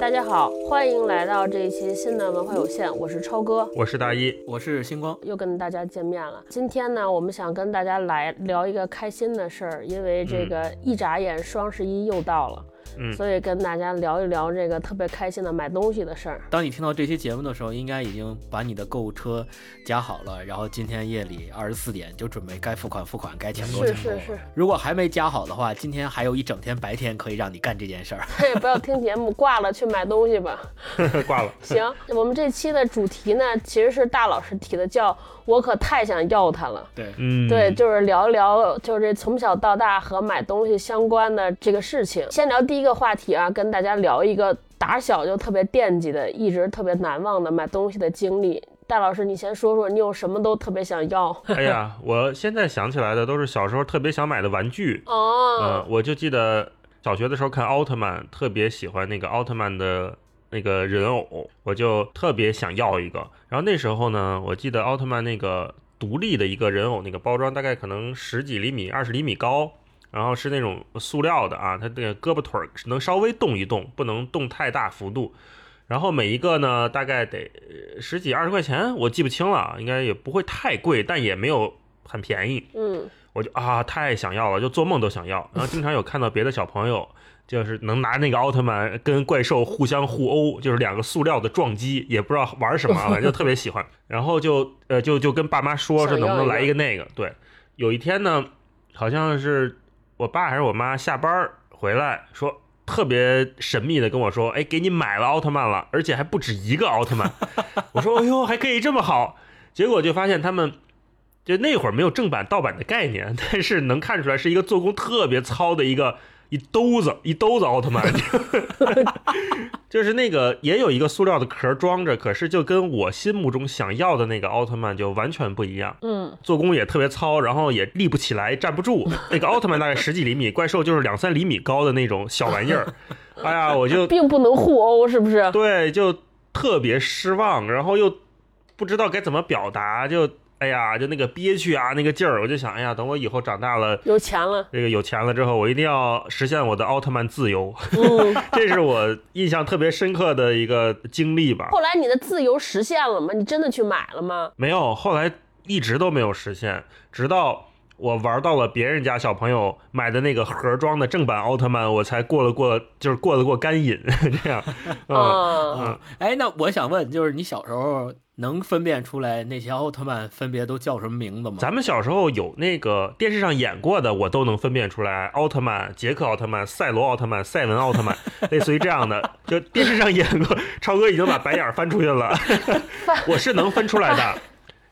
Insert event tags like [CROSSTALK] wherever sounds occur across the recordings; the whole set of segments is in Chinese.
大家好，欢迎来到这一期新的文化有限，我是超哥，我是大一，我是星光，又跟大家见面了。今天呢，我们想跟大家来聊一个开心的事儿，因为这个一眨眼双十一又到了。嗯，所以跟大家聊一聊这个特别开心的买东西的事儿。当你听到这期节目的时候，应该已经把你的购物车加好了，然后今天夜里二十四点就准备该付款付款，该抢购抢购。是是是。如果还没加好的话，今天还有一整天白天可以让你干这件事儿。[LAUGHS] 嘿，不要听节目挂了，去买东西吧。[LAUGHS] 挂了。行，我们这期的主题呢，其实是大老师提的，叫我可太想要它了。对，嗯，对，就是聊一聊，就是从小到大和买东西相关的这个事情。先聊第一个话题啊，跟大家聊一个打小就特别惦记的，一直特别难忘的买东西的经历。戴老师，你先说说，你有什么都特别想要？哎呀，我现在想起来的都是小时候特别想买的玩具。哦，嗯，我就记得小学的时候看奥特曼，特别喜欢那个奥特曼的那个人偶，我就特别想要一个。然后那时候呢，我记得奥特曼那个。独立的一个人偶，那个包装大概可能十几厘米、二十厘米高，然后是那种塑料的啊，它这个胳膊腿儿能稍微动一动，不能动太大幅度。然后每一个呢，大概得十几二十块钱，我记不清了，应该也不会太贵，但也没有很便宜。嗯，我就啊，太想要了，就做梦都想要。然后经常有看到别的小朋友。就是能拿那个奥特曼跟怪兽互相互殴，就是两个塑料的撞击，也不知道玩什么，反正就特别喜欢。然后就呃就就跟爸妈说说能不能来一个那个。对，有一天呢，好像是我爸还是我妈下班回来，说特别神秘的跟我说，哎，给你买了奥特曼了，而且还不止一个奥特曼。我说，哎呦，还可以这么好。结果就发现他们就那会儿没有正版盗版的概念，但是能看出来是一个做工特别糙的一个。一兜子一兜子奥特曼，[LAUGHS] 就是那个也有一个塑料的壳装着，可是就跟我心目中想要的那个奥特曼就完全不一样。嗯，做工也特别糙，然后也立不起来，站不住。那个奥特曼大概十几厘米，怪兽就是两三厘米高的那种小玩意儿。[LAUGHS] 哎呀，我就并不能互殴，是不是？对，就特别失望，然后又不知道该怎么表达，就。哎呀，就那个憋屈啊，那个劲儿，我就想，哎呀，等我以后长大了，有钱了，这个有钱了之后，我一定要实现我的奥特曼自由。嗯，[LAUGHS] 这是我印象特别深刻的一个经历吧。后来你的自由实现了吗？你真的去买了吗？没有，后来一直都没有实现，直到我玩到了别人家小朋友买的那个盒装的正版奥特曼，我才过了过，就是过了过干瘾。[LAUGHS] 这样，[LAUGHS] 嗯嗯。哎，那我想问，就是你小时候。能分辨出来那些奥特曼分别都叫什么名字吗？咱们小时候有那个电视上演过的，我都能分辨出来。奥特曼、杰克奥特曼、赛罗奥特曼、赛文奥特曼，[LAUGHS] 类似于这样的，就电视上演过。超哥已经把白眼翻出去了，我是能分出来的。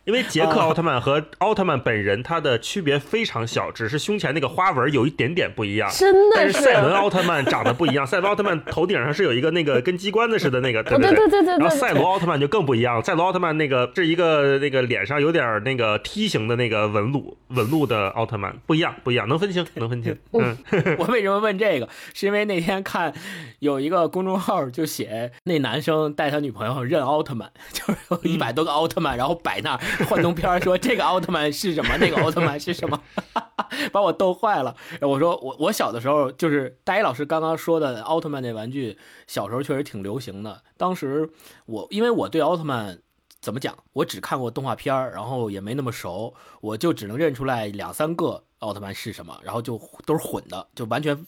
因为杰克奥特曼和奥特曼本人，他的区别非常小，只是胸前那个花纹有一点点不一样。真的是。但是赛文奥特曼长得不一样，赛文奥特曼头顶上是有一个那个跟机关子似的那个，对对对对对。然后赛罗奥特曼就更不一样，赛罗奥特曼那个是一个那个脸上有点那个梯形的那个纹路纹路的奥特曼，不一样不一样，能分清能分清。嗯，[LAUGHS] 我为什么问这个？是因为那天看有一个公众号就写那男生带他女朋友认奥特曼，[LAUGHS] 就是有一百多个奥特曼，然后摆那 [LAUGHS] 幻灯片说。这个奥特曼是什么？那个奥特曼是什么？[LAUGHS] 把我逗坏了。我说我我小的时候就是大一老师刚刚说的奥特曼那玩具，小时候确实挺流行的。当时我因为我对奥特曼怎么讲，我只看过动画片然后也没那么熟，我就只能认出来两三个奥特曼是什么，然后就都是混的，就完全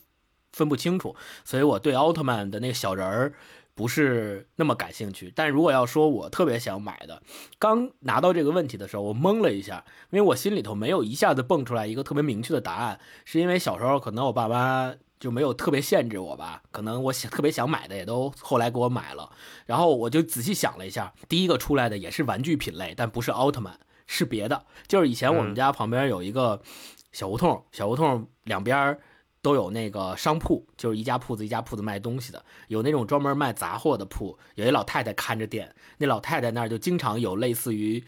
分不清楚。所以我对奥特曼的那个小人儿。不是那么感兴趣，但如果要说我特别想买的，刚拿到这个问题的时候，我懵了一下，因为我心里头没有一下子蹦出来一个特别明确的答案，是因为小时候可能我爸妈就没有特别限制我吧，可能我想特别想买的也都后来给我买了，然后我就仔细想了一下，第一个出来的也是玩具品类，但不是奥特曼，是别的，就是以前我们家旁边有一个小胡同，小胡同两边。都有那个商铺，就是一家铺子一家铺子卖东西的，有那种专门卖杂货的铺，有一老太太看着店，那老太太那儿就经常有类似于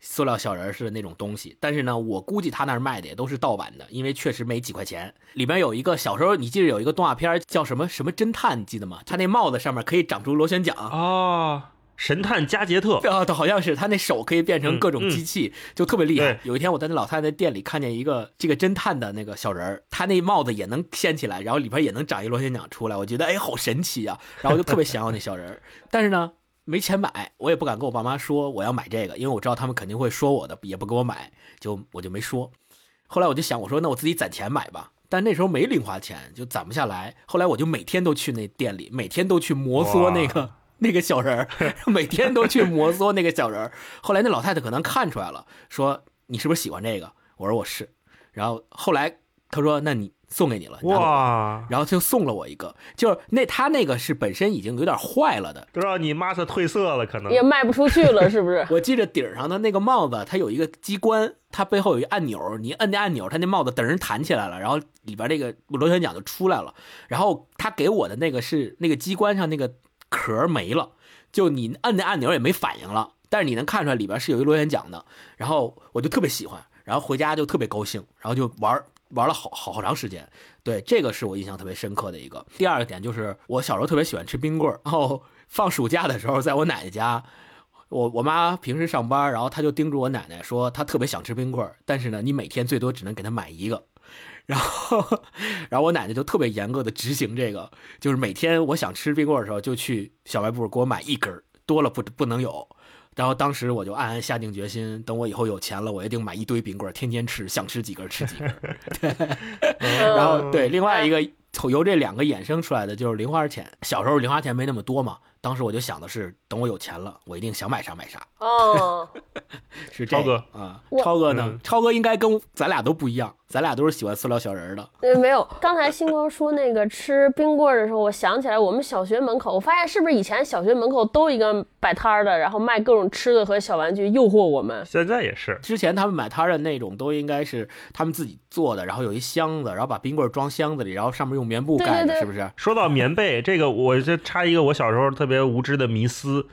塑料小人似的那种东西，但是呢，我估计他那儿卖的也都是盗版的，因为确实没几块钱。里边有一个小时候你记得有一个动画片叫什么什么侦探，你记得吗？他那帽子上面可以长出螺旋桨啊。神探加杰特，啊，[LAUGHS] 好像是他那手可以变成各种机器，就特别厉害对。有一天我在那老太太店里看见一个这个侦探的那个小人儿，他那帽子也能掀起来，然后里边也能长一螺旋桨出来，我觉得哎好神奇呀、[LAUGHS] 然后我就特别想要那小人儿，但是呢没钱买，我也不敢跟我爸妈说我要买这个，因为我知道他们肯定会说我的，也不给我买，就我就没说。后来我就想，我说那我自己攒钱买吧。但那时候没零花钱，就攒不下来。后来我就每天都去那店里，每天都去摩挲那个 [LAUGHS] 那个小人儿，[LAUGHS] 每天都去摩挲那个小人儿。后来那老太太可能看出来了，说你是不是喜欢这个？我说我是。然后后来她说那你送给你了，哇，然后就送了我一个，就是那他那个是本身已经有点坏了的，都让你妈的褪色了，可能也卖不出去了，是不是？[LAUGHS] 我记着顶上的那个帽子，它有一个机关，它背后有一按钮，你摁那按钮，它那帽子等人弹起来了，然后里边那个螺旋桨就出来了。然后他给我的那个是那个机关上那个壳没了，就你摁那按钮也没反应了，但是你能看出来里边是有一螺旋桨的。然后我就特别喜欢，然后回家就特别高兴，然后就玩玩了好好长时间。对，这个是我印象特别深刻的一个。第二个点就是我小时候特别喜欢吃冰棍，然后放暑假的时候，在我奶奶家。我我妈平时上班，然后她就叮嘱我奶奶说，她特别想吃冰棍，但是呢，你每天最多只能给她买一个。然后，然后我奶奶就特别严格的执行这个，就是每天我想吃冰棍儿的时候，就去小卖部给我买一根儿，多了不不能有。然后当时我就暗暗下定决心，等我以后有钱了，我一定买一堆冰棍儿，天天吃，想吃几根儿吃几根儿。[LAUGHS] 然然后对，另外一个从由这两个衍生出来的就是零花钱。小时候零花钱没那么多嘛，当时我就想的是，等我有钱了，我一定想买啥买啥。哦，[LAUGHS] 是这超哥个啊，超哥呢嗯？超哥应该跟咱俩都不一样，咱俩都是喜欢塑料小人儿的。对，没有。刚才星光说那个吃冰棍儿的时候，我想起来我们小学门口，我发现是不是以前小学门口都一个摆摊儿的，然后卖各种吃的和小玩具诱惑我们。现在也是，之前他们摆摊儿的那种都应该是他们自己做的，然后有一箱子，然后把冰棍儿装箱子里，然后上面用棉布盖的，对对对是不是？说到棉被，这个我就插一个我小时候特别无知的迷思。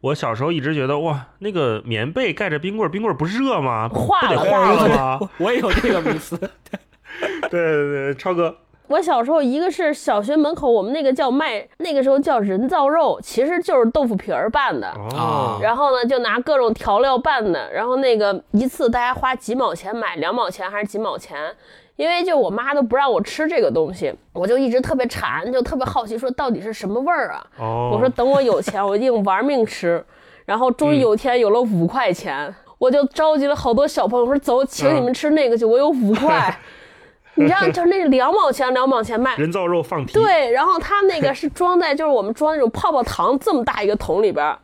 我小时候一直觉得，哇，那个棉被盖着冰棍儿，冰棍儿不热吗？不化了化了吗？我我也有这个迷思。[LAUGHS] 对对对，超哥，我小时候，一个是小学门口，我们那个叫卖，那个时候叫人造肉，其实就是豆腐皮儿拌的。啊，然后呢，就拿各种调料拌的，然后那个一次大家花几毛钱买，两毛钱还是几毛钱？因为就我妈都不让我吃这个东西，我就一直特别馋，就特别好奇，说到底是什么味儿啊？哦，我说等我有钱，我一定玩命吃。然后终于有一天有了五块钱，我就召集了好多小朋友，说走，请你们吃那个去，我有五块。[LAUGHS] 你知道，就是那两毛钱两毛钱卖，人造肉放题，对，然后他那个是装在就是我们装那种泡泡糖这么大一个桶里边儿。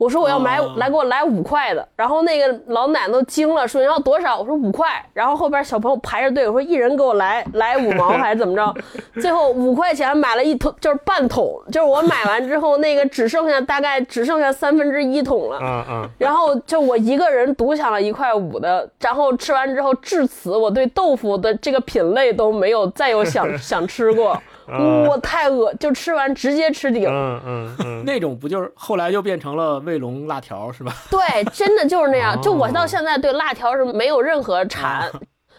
我说我要买，哦来给我来五块的。然后那个老奶奶都惊了，说你要多少？我说五块。然后后边小朋友排着队，我说一人给我来来五毛还是怎么着？[LAUGHS] 最后五块钱买了一桶，就是半桶，就是我买完之后那个只剩下大概只剩下三分之一桶了。然后就我一个人独享了一块五的，然后吃完之后，至此我对豆腐的这个品类都没有再有想 [LAUGHS] 想吃过，我太饿，就吃完直接吃顶。嗯嗯嗯，[LAUGHS] 那种不就是后来就变成了卫龙辣条是吧？[LAUGHS] 对，真的就是那样。就我哦到现在对辣条是没有任何馋，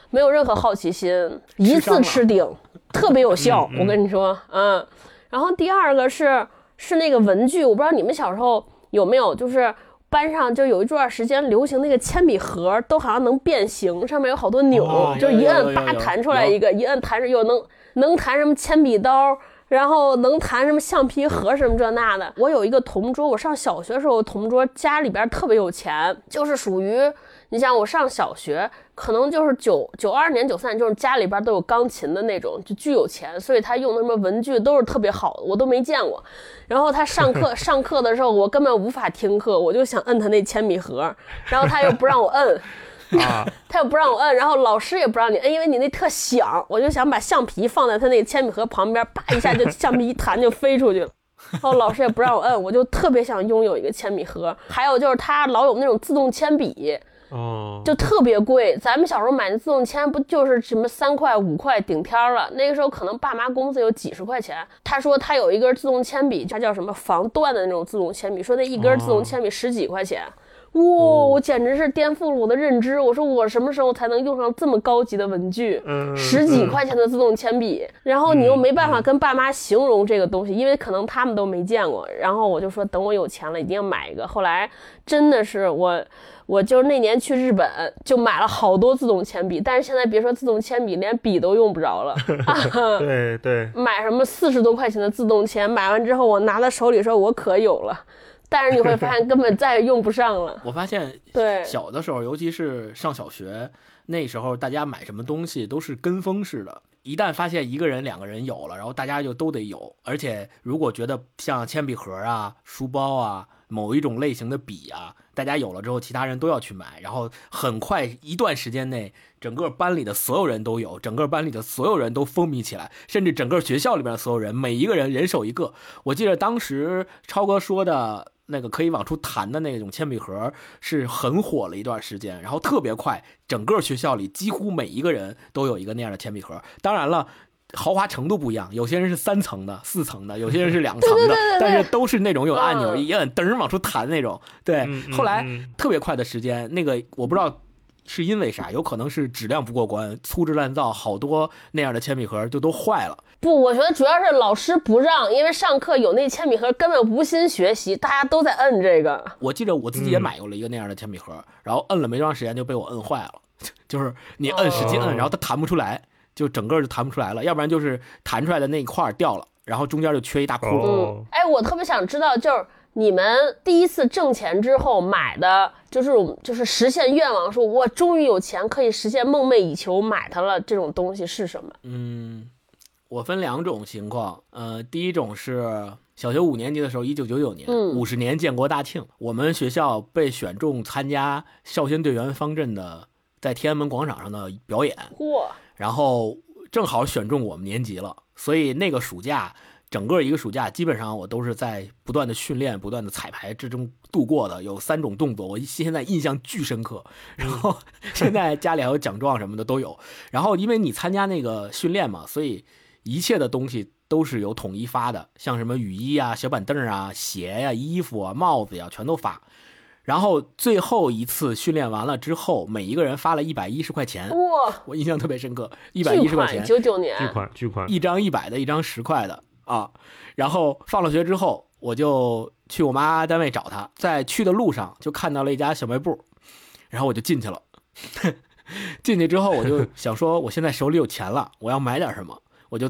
没有任何好奇心，一次吃顶，特别有效。我跟你说，嗯。然后第二个是是那个文具，我不知道你们小时候有没有，就是。班上就有一段时间流行那个铅笔盒，都好像能变形，上面有好多钮，哦就是一摁叭弹出来一个，一摁弹出又能能弹什么铅笔刀，然后能弹什么橡皮盒什么这那的。我有一个同桌，我上小学的时候，同桌家里边特别有钱，就是属于你像我上小学，可能就是九九二年、九三年，就是家里边都有钢琴的那种，就巨有钱，所以他用的什么文具都是特别好的，我都没见过。然后他上课 [LAUGHS] 上课的时候，我根本无法听课，我就想摁他那铅笔盒，然后他又不让我摁。啊，[LAUGHS] 他又不让我摁，然后老师也不让你摁，因为你那特响，我就想把橡皮放在他那个铅笔盒旁边，叭一下就 [LAUGHS] 橡皮一弹就飞出去了。然后老师也不让我摁，我就特别想拥有一个铅笔盒。还有就是他老有那种自动铅笔，哦，就特别贵。咱们小时候买的自动铅不就是什么三块五块顶天儿了？那个时候可能爸妈工资有几十块钱。他说他有一根自动铅笔，它叫什么防断的那种自动铅笔，说那一根自动铅笔十几块钱。哇，我简直是颠覆了我的认知。我说我什么时候才能用上这么高级的文具？嗯，十几嗯块钱的自动铅笔，然后你又没办法跟爸妈形容这个东西，因为可能他们都没见过。然后我就说，等我有钱了，一定要买一个。后来真的是我，我就是那年去日本就买了好多自动铅笔，但是现在别说自动铅笔，连笔都用不着了。对 [LAUGHS] 对，[LAUGHS] 买什么四十多块钱的自动铅，买完之后我拿到手里说，我可有了，但是你会发现根本再也用不上了。[LAUGHS] 我发现对，小的时候，尤其是上小学那时候，大家买什么东西都是跟风式的。一旦发现一个人、两个人有了，然后大家就都得有。而且如果觉得像铅笔盒啊、书包啊、某一种类型的笔啊，大家有了之后，其他人都要去买。然后很快一段时间内，整个班里的所有人都有，整个班里的所有人都风靡起来，甚至整个学校里边的所有人，每一个人人手一个。我记得当时超哥说的。那个可以往出弹的那种铅笔盒是很火了一段时间，然后特别快，整个学校里几乎每一个人都有一个那样的铅笔盒。当然了。豪华程度不一样，有些人是三层的、四层的，有些人是两层的，但是都是那种有按钮，嗯一摁噔儿往出弹那种。对，后来嗯特别快的时间，那个我不知道是因为啥，有可能是质量不过关，粗制滥造，好多那样的铅笔盒就都坏了。不，我觉得主要是老师不让，因为上课有那铅笔盒，根本无心学习，大家都在摁这个。我记得我自己也嗯买过了一个那样的铅笔盒，然后摁了没多长时间就被我摁坏了，[LAUGHS] 就是你摁使劲摁，哦然后它弹不出来，就整个就弹不出来了，要不然就是弹出来的那一块掉了，然后中间就缺一大窟窿。哦嗯，哎，我特别想知道，就是你们第一次挣钱之后买的，就是就是实现愿望，说我终于有钱可以实现梦寐以求买它了，这种东西是什么？嗯，我分两种情况，呃，第一种是小学五年级的时候，一九九九年，嗯五十年建国大庆，我们学校被选中参加少先队员方阵的在天安门广场上的表演，嚯，然后正好选中我们年级了，所以那个暑假，整个一个暑假，基本上我都是在不断的训练、不断的彩排之中度过的。有三种动作，我现在印象巨深刻。然后 [LAUGHS] 现在家里还有奖状什么的都有。然后因为你参加那个训练嘛，所以一切的东西都是有统一发的，像什么雨衣啊、小板凳啊、鞋呀、衣服啊、帽子呀，全都发。然后最后一次训练完了之后，每一个人发了一百一十块钱，哇，我印象特别深刻，一百一，十块钱，九九年，巨款巨款，一张一百的，一张十块的啊。然后放了学之后，我就去我妈单位找她，在去的路上就看到了一家小卖部，然后我就进去了。[LAUGHS] 进去之后，我就想说，我现在手里有钱了，我要买点什么，我就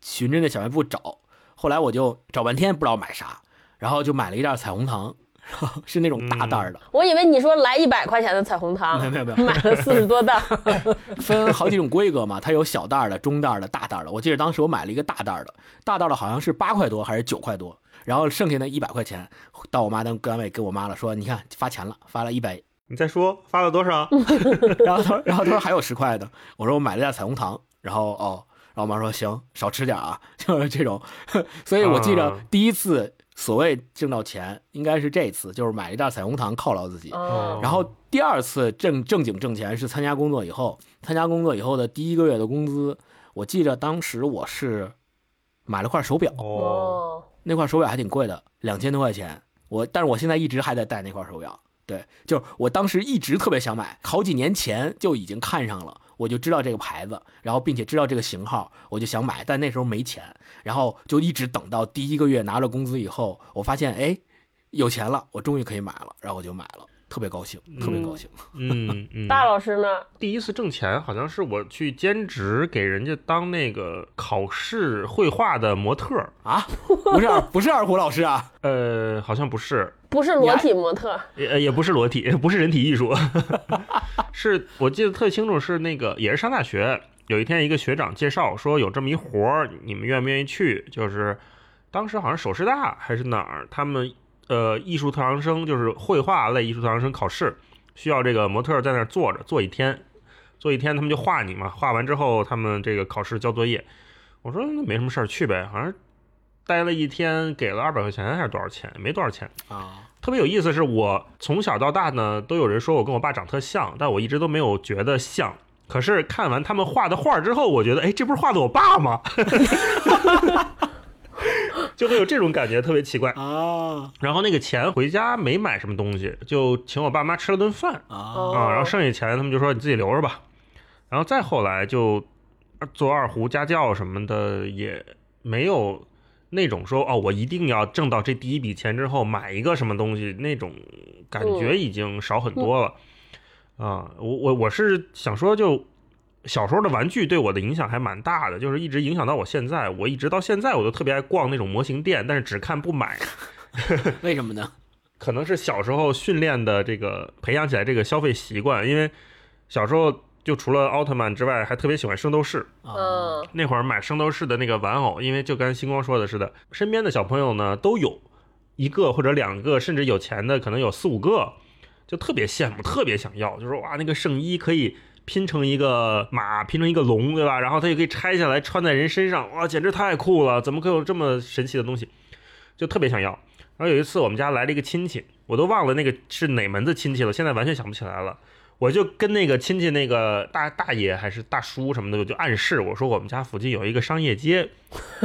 循着那小卖部找。后来我就找半天不知道买啥，然后就买了一袋彩虹糖，是那种大袋儿的，我以为你说来一百块钱的彩虹糖，没有没有没有，买了四十多袋儿。[LAUGHS] 分好几种规格嘛，它有小袋儿的、中袋儿的、大袋儿的。我记得当时我买了一个大袋儿的，大袋儿的好像是八块多还是九块多，然后剩下那一百块钱到我妈单单位给我妈了，说你看发钱了，发了一百，你再说发了多少？[LAUGHS] 然后他说然后她说还有十块的，我说我买了袋彩虹糖，然后哦，然后我妈说行，少吃点啊，[LAUGHS] 就是这种，[LAUGHS] 所以我记着啊第一次所谓挣到钱应该是这次，就是买一袋彩虹糖犒劳自己。哦，然后第二次正正经挣钱是参加工作以后，参加工作以后的第一个月的工资，我记着当时我是买了块手表，那块手表还挺贵的，两千多块钱。我但是我现在一直还在戴那块手表，对，就是我当时一直特别想买，好几年前就已经看上了，我就知道这个牌子，然后并且知道这个型号，我就想买，但那时候没钱，然后就一直等到第一个月拿了工资以后，我发现哎有钱了，我终于可以买了，然后我就买了，特别高兴，特别高兴。[LAUGHS] 嗯嗯，大老师呢？第一次挣钱好像是我去兼职给人家当那个考试绘画的模特儿，啊，不是不是二胡老师啊，[LAUGHS] 呃，好像不是，不是裸体模特，也也不是裸体，[LAUGHS] 不是人体艺术，是我记得特清楚，是那个也是上大学，有一天一个学长介绍说有这么一活儿，你们愿不愿意去？就是当时好像首师大还是哪儿，他们呃艺术特长生就是绘画类艺术特长生考试，需要这个模特儿在那儿坐着坐一天，坐一天他们就画你嘛，画完之后他们这个考试交作业。我说那没什么事儿，去呗，好像待了一天，给了二百块钱还是多少钱？没多少钱。啊，特别有意思是我从小到大呢，都有人说我跟我爸长特像，但我一直都没有觉得像。可是看完他们画的画之后，我觉得，哎，这不是画的我爸吗？[LAUGHS] 就会有这种感觉，特别奇怪。啊然后那个钱回家没买什么东西，就请我爸妈吃了顿饭啊啊，然后剩下钱他们就说你自己留着吧。然后再后来就做二胡家教什么的，也没有那种说哦，我一定要挣到这第一笔钱之后买一个什么东西，那种感觉已经少很多了。啊，我我我是想说，就小时候的玩具对我的影响还蛮大的，就是一直影响到我现在。我一直到现在我都特别爱逛那种模型店，但是只看不买。[LAUGHS] 为什么呢？[LAUGHS] 可能是小时候训练的这个培养起来这个消费习惯，因为小时候就除了奥特曼之外，还特别喜欢圣斗士。啊嗯那会儿买圣斗士的那个玩偶，因为就跟星光说的似的，身边的小朋友呢都有一个或者两个，甚至有钱的可能有四五个，就特别羡慕，特别想要，就说哇，那个圣衣可以拼成一个马，拼成一个龙，对吧？然后它也可以拆下来穿在人身上，哇，简直太酷了！怎么可有这么神奇的东西？就特别想要。然后有一次我们家来了一个亲戚，我都忘了那个是哪门子亲戚了，现在完全想不起来了。我就跟那个亲戚那个大大爷还是大叔什么的，我就暗示我说我们家附近有一个商业街，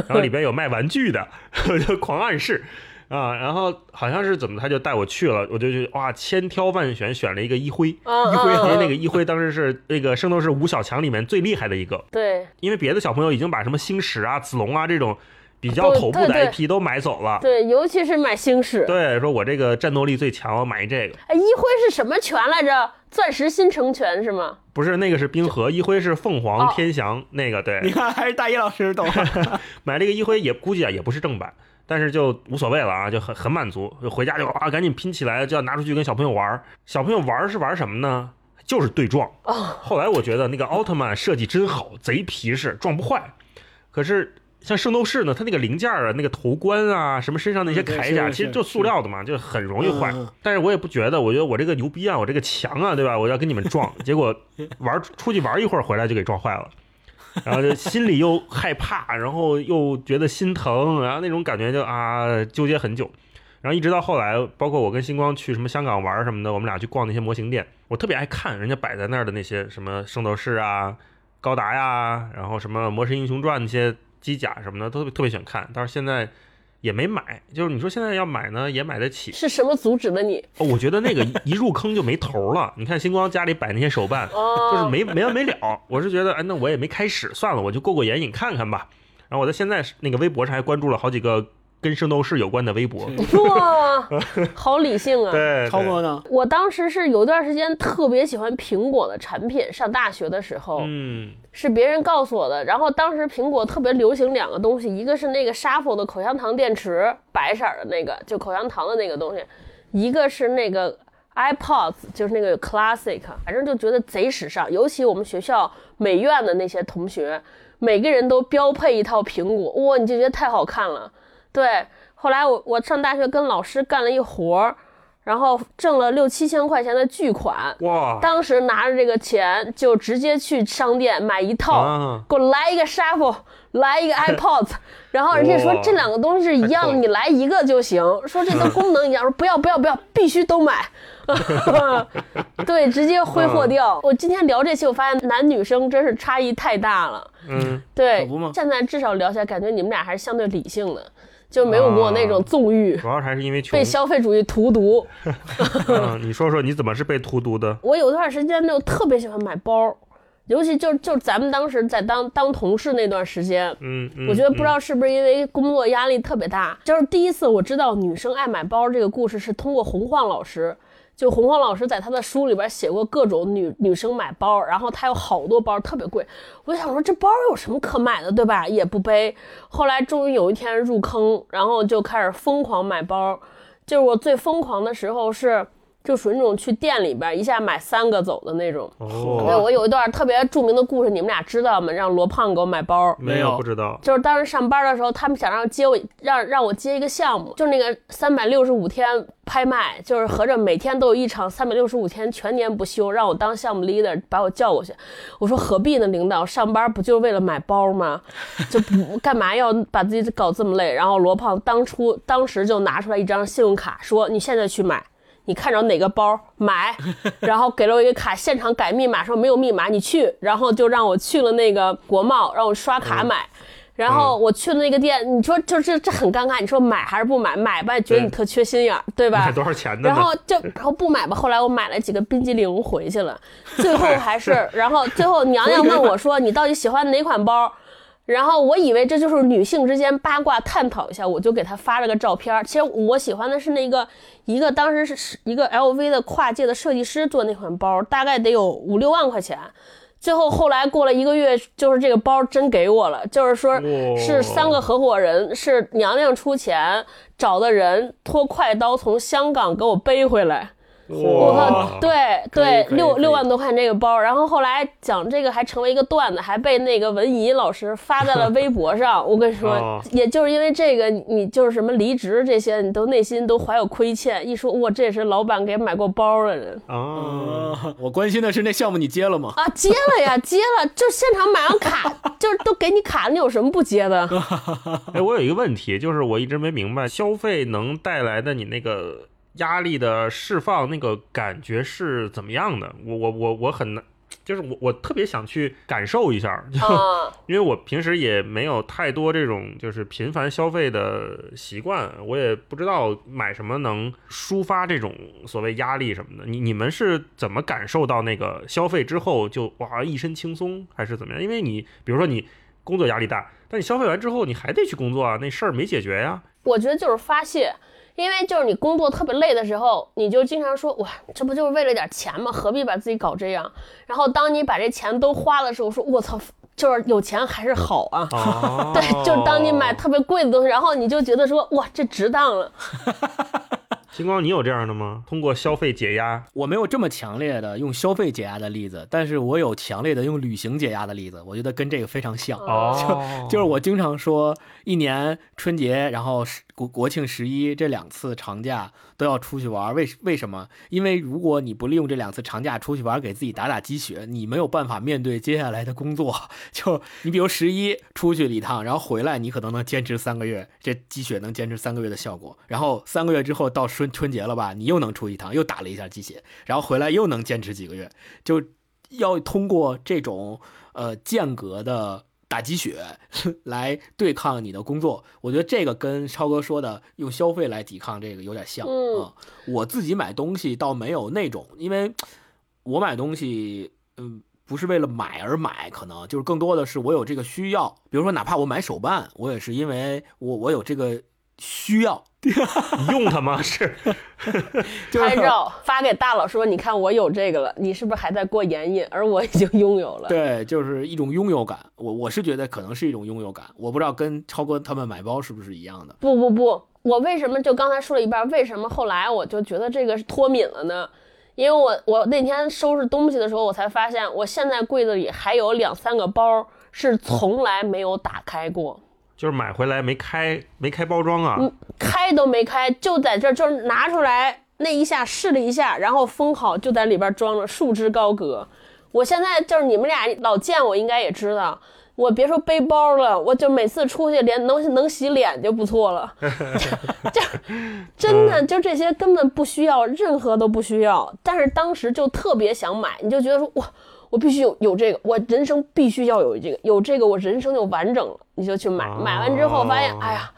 然后里边有卖玩具的，[LAUGHS] 我就狂暗示啊。然后好像是怎么，他就带我去了，我就去哇千挑万选选了一个一辉，嗯一辉，因为那嗯个一辉当时是那个圣斗士五小强里面最厉害的一个，对因为别的小朋友已经把什么星矢啊、子龙啊这种比较头部的 IP 都买走了。对，尤其是买星矢。对，说我这个战斗力最强，我买一这个。哎，一辉是什么拳来着？钻石新城拳是吗？不是那个是冰河，一辉是凤凰哦天翔，那个对你，看还是大一老师懂。[LAUGHS] 买这个一辉也估计啊也不是正版，但是就无所谓了啊，就很很满足，就回家就啊赶紧拼起来，就要拿出去跟小朋友玩儿。小朋友玩儿是玩什么呢？就是对撞。哦，后来我觉得那个奥特曼设计真好，贼皮实，撞不坏。可是像圣斗士呢，它那个零件儿啊，那个头冠啊，什么身上那些铠甲，其实就塑料的嘛，就很容易坏。但是我也不觉得，我觉得我这个牛逼啊，我这个强啊，对吧？我要跟你们撞，结果玩出去玩一会儿回来就给撞坏了，然后就心里又害怕，然后又觉得心疼，然后那种感觉就啊纠结很久。然后一直到后来，包括我跟星光去什么香港玩什么的，我们俩去逛那些模型店，我特别爱看人家摆在那儿的那些什么圣斗士啊、高达呀，然后什么魔神英雄传那些机甲什么的，都特别特别喜欢看。但是现在也没买，就是你说现在要买呢，也买得起。是什么阻止的你？哦，我觉得那个一 [LAUGHS] 一入坑就没头了。你看星光家里摆那些手办，哦，就是没没完没了。我是觉得，哎，那我也没开始，算了，我就过过眼瘾看看吧。然后我在现在那个微博上还关注了好几个跟圣斗士有关的微博。[LAUGHS] 哇，好理性啊！[LAUGHS] 对，超哥呢？我当时是有段时间特别喜欢苹果的产品，上大学的时候、嗯，是别人告诉我的。然后当时苹果特别流行两个东西，一个是那个 Shuffle 的口香糖电池，白色儿的那个，就口香糖的那个东西；一个是那个 iPods，就是那个 Classic，反正就觉得贼时尚。尤其我们学校美院的那些同学，每个人都标配一套苹果，哇，你就觉得太好看了。对，后来我我上大学跟老师干了一活儿，然后挣了六七千块钱的巨款。哇，当时拿着这个钱就直接去商店买一套，啊给我来一个 Shuffle，来一个 [LAUGHS] iPods，然后人家说这两个东西是一样的，你来一个就行。说这都功能一样，说不要不要不要，必须都买。[LAUGHS] 对，直接挥霍掉。我今天聊这期，我发现男女生真是差异太大了。嗯，对现在至少聊起来，感觉你们俩还是相对理性的，就没有过那种纵欲、主要还是因为穷被。消费主义荼毒。[LAUGHS] 嗯，你说说你怎么是被荼毒的？我有段时间就特别喜欢买包，尤其就就咱们当时在当当同事那段时间，嗯嗯，我觉得不知道是不是因为工作压力特别大，就是第一次我知道女生爱买包这个故事是通过洪晃老师。就洪荒老师在他的书里边写过各种女女生买包，然后他有好多包特别贵，我想说这包有什么可买的，对吧？也不背。后来终于有一天入坑，然后就开始疯狂买包。就是我最疯狂的时候是，就属于那种去店里边一下买三个走的那种。对哦，我有一段特别著名的故事，你们俩知道吗？让罗胖给我买包。没没有不知道。就是当时上班的时候，他们想让接我，让让我接一个项目，就是那个三百六十五天拍卖，就是合着每天都有一场三百六十五天全年不休，让我当项目 leader，把我叫过去。我说何必呢，领导，上班不就是为了买包吗？就不干嘛要把自己搞这么累？然后罗胖当初当时就拿出来一张信用卡，说你现在去买。你看着哪个包买，然后给了我一个卡，现场改密码，说没有密码，你去，然后就让我去了那个国贸，让我刷卡买。然后我去的那个店，你说就这这很尴尬，你说买还是不买？买吧，觉得你特缺心眼儿，对吧买？多少钱？然后就然后不买吧，后来我买了几个冰激凌回去了，最后还是，然后最后娘娘问我说你到底喜欢哪款包？然后我以为这就是女性之间八卦探讨一下，我就给她发了个照片儿。其实我喜欢的是那个一个当时是一个 LV 的跨界的设计师做那款包，大概得有五六万块钱。最后后来过了一个月，就是这个包真给我了，就是说是三个合伙人，是娘娘出钱找的人拖快刀从香港给我背回来。我哇靠，对对，六六万多块这个包，然后后来讲这个还成为一个段子，还被那个文怡老师发在了 [LAUGHS] 微博上。我跟你说哦，也就是因为这个，你就是什么离职这些，你都内心都怀有亏欠。一说哇，这也是老板给买过包的人我关心的是那项目你接了吗？啊，接了呀，接了，就现场买完卡，[LAUGHS] 就是都给你卡了，你有什么不接的？[LAUGHS] 哎，我有一个问题，就是我一直没明白，消费能带来的你那个压力的释放，那个感觉是怎么样的？我我我我很难，就是我我特别想去感受一下，[LAUGHS] 就、啊，因为我平时也没有太多这种就是频繁消费的习惯，我也不知道买什么能抒发这种所谓压力什么的。你你们是怎么感受到那个消费之后就哇一身轻松，还是怎么样？因为你比如说你工作压力大，但你消费完之后你还得去工作啊，那事儿没解决呀。我觉得就是发泄，因为就是你工作特别累的时候，你就经常说哇，这不就是为了点钱吗？何必把自己搞这样？然后当你把这钱都花的时候，说我操，就是有钱还是好啊。哦 [LAUGHS] 对，就是当你买特别贵的东西，然后你就觉得说哇，这值当了。[LAUGHS] 星光，你有这样的吗？通过消费解压？我没有这么强烈的用消费解压的例子，但是我有强烈的用旅行解压的例子，我觉得跟这个非常像。哦，就是我经常说，一年春节，然后十国国庆十一这两次长假都要出去玩，为为什么？因为如果你不利用这两次长假出去玩，给自己打打鸡血，你没有办法面对接下来的工作。[LAUGHS] 就你比如十一出去了一趟，然后回来，你可能能坚持三个月，这鸡血能坚持三个月的效果。然后三个月之后到春春节了吧，你又能出一趟，又打了一下鸡血，然后回来又能坚持几个月，就要通过这种呃间隔的打鸡血 [LAUGHS] 来对抗你的工作。我觉得这个跟超哥说的用消费来抵抗这个有点像。嗯我自己买东西倒没有那种，因为我买东西，嗯。不是为了买而买，可能就是更多的是我有这个需要。比如说，哪怕我买手办，我也是因为我我有这个需要，[LAUGHS] 你用它吗？[LAUGHS] 是 [LAUGHS] 拍照发给大佬说，你看我有这个了，你是不是还在过眼瘾？而我已经拥有了。对，就是一种拥有感。我我是觉得可能是一种拥有感，我不知道跟超哥他们买包是不是一样的。不不不，我为什么就刚才说了一半，为什么后来我就觉得这个是脱敏了呢？因为我我那天收拾东西的时候，我才发现我现在柜子里还有两三个包是从来没有打开过，就是买回来没开没开包装啊？嗯，开都没开，就在这儿就是拿出来那一下试了一下，然后封好，就在里边装着，束之高阁。我现在就是你们俩老见我，应该也知道。我别说背包了，我就每次出去连能能洗脸就不错了，[LAUGHS] 就真的就这些根本不需要，任何都不需要。但是当时就特别想买，你就觉得说哇，我必须有有这个，我人生必须要有这个，有这个我人生就完整了。你就去买，买完之后发现，哦哎呀，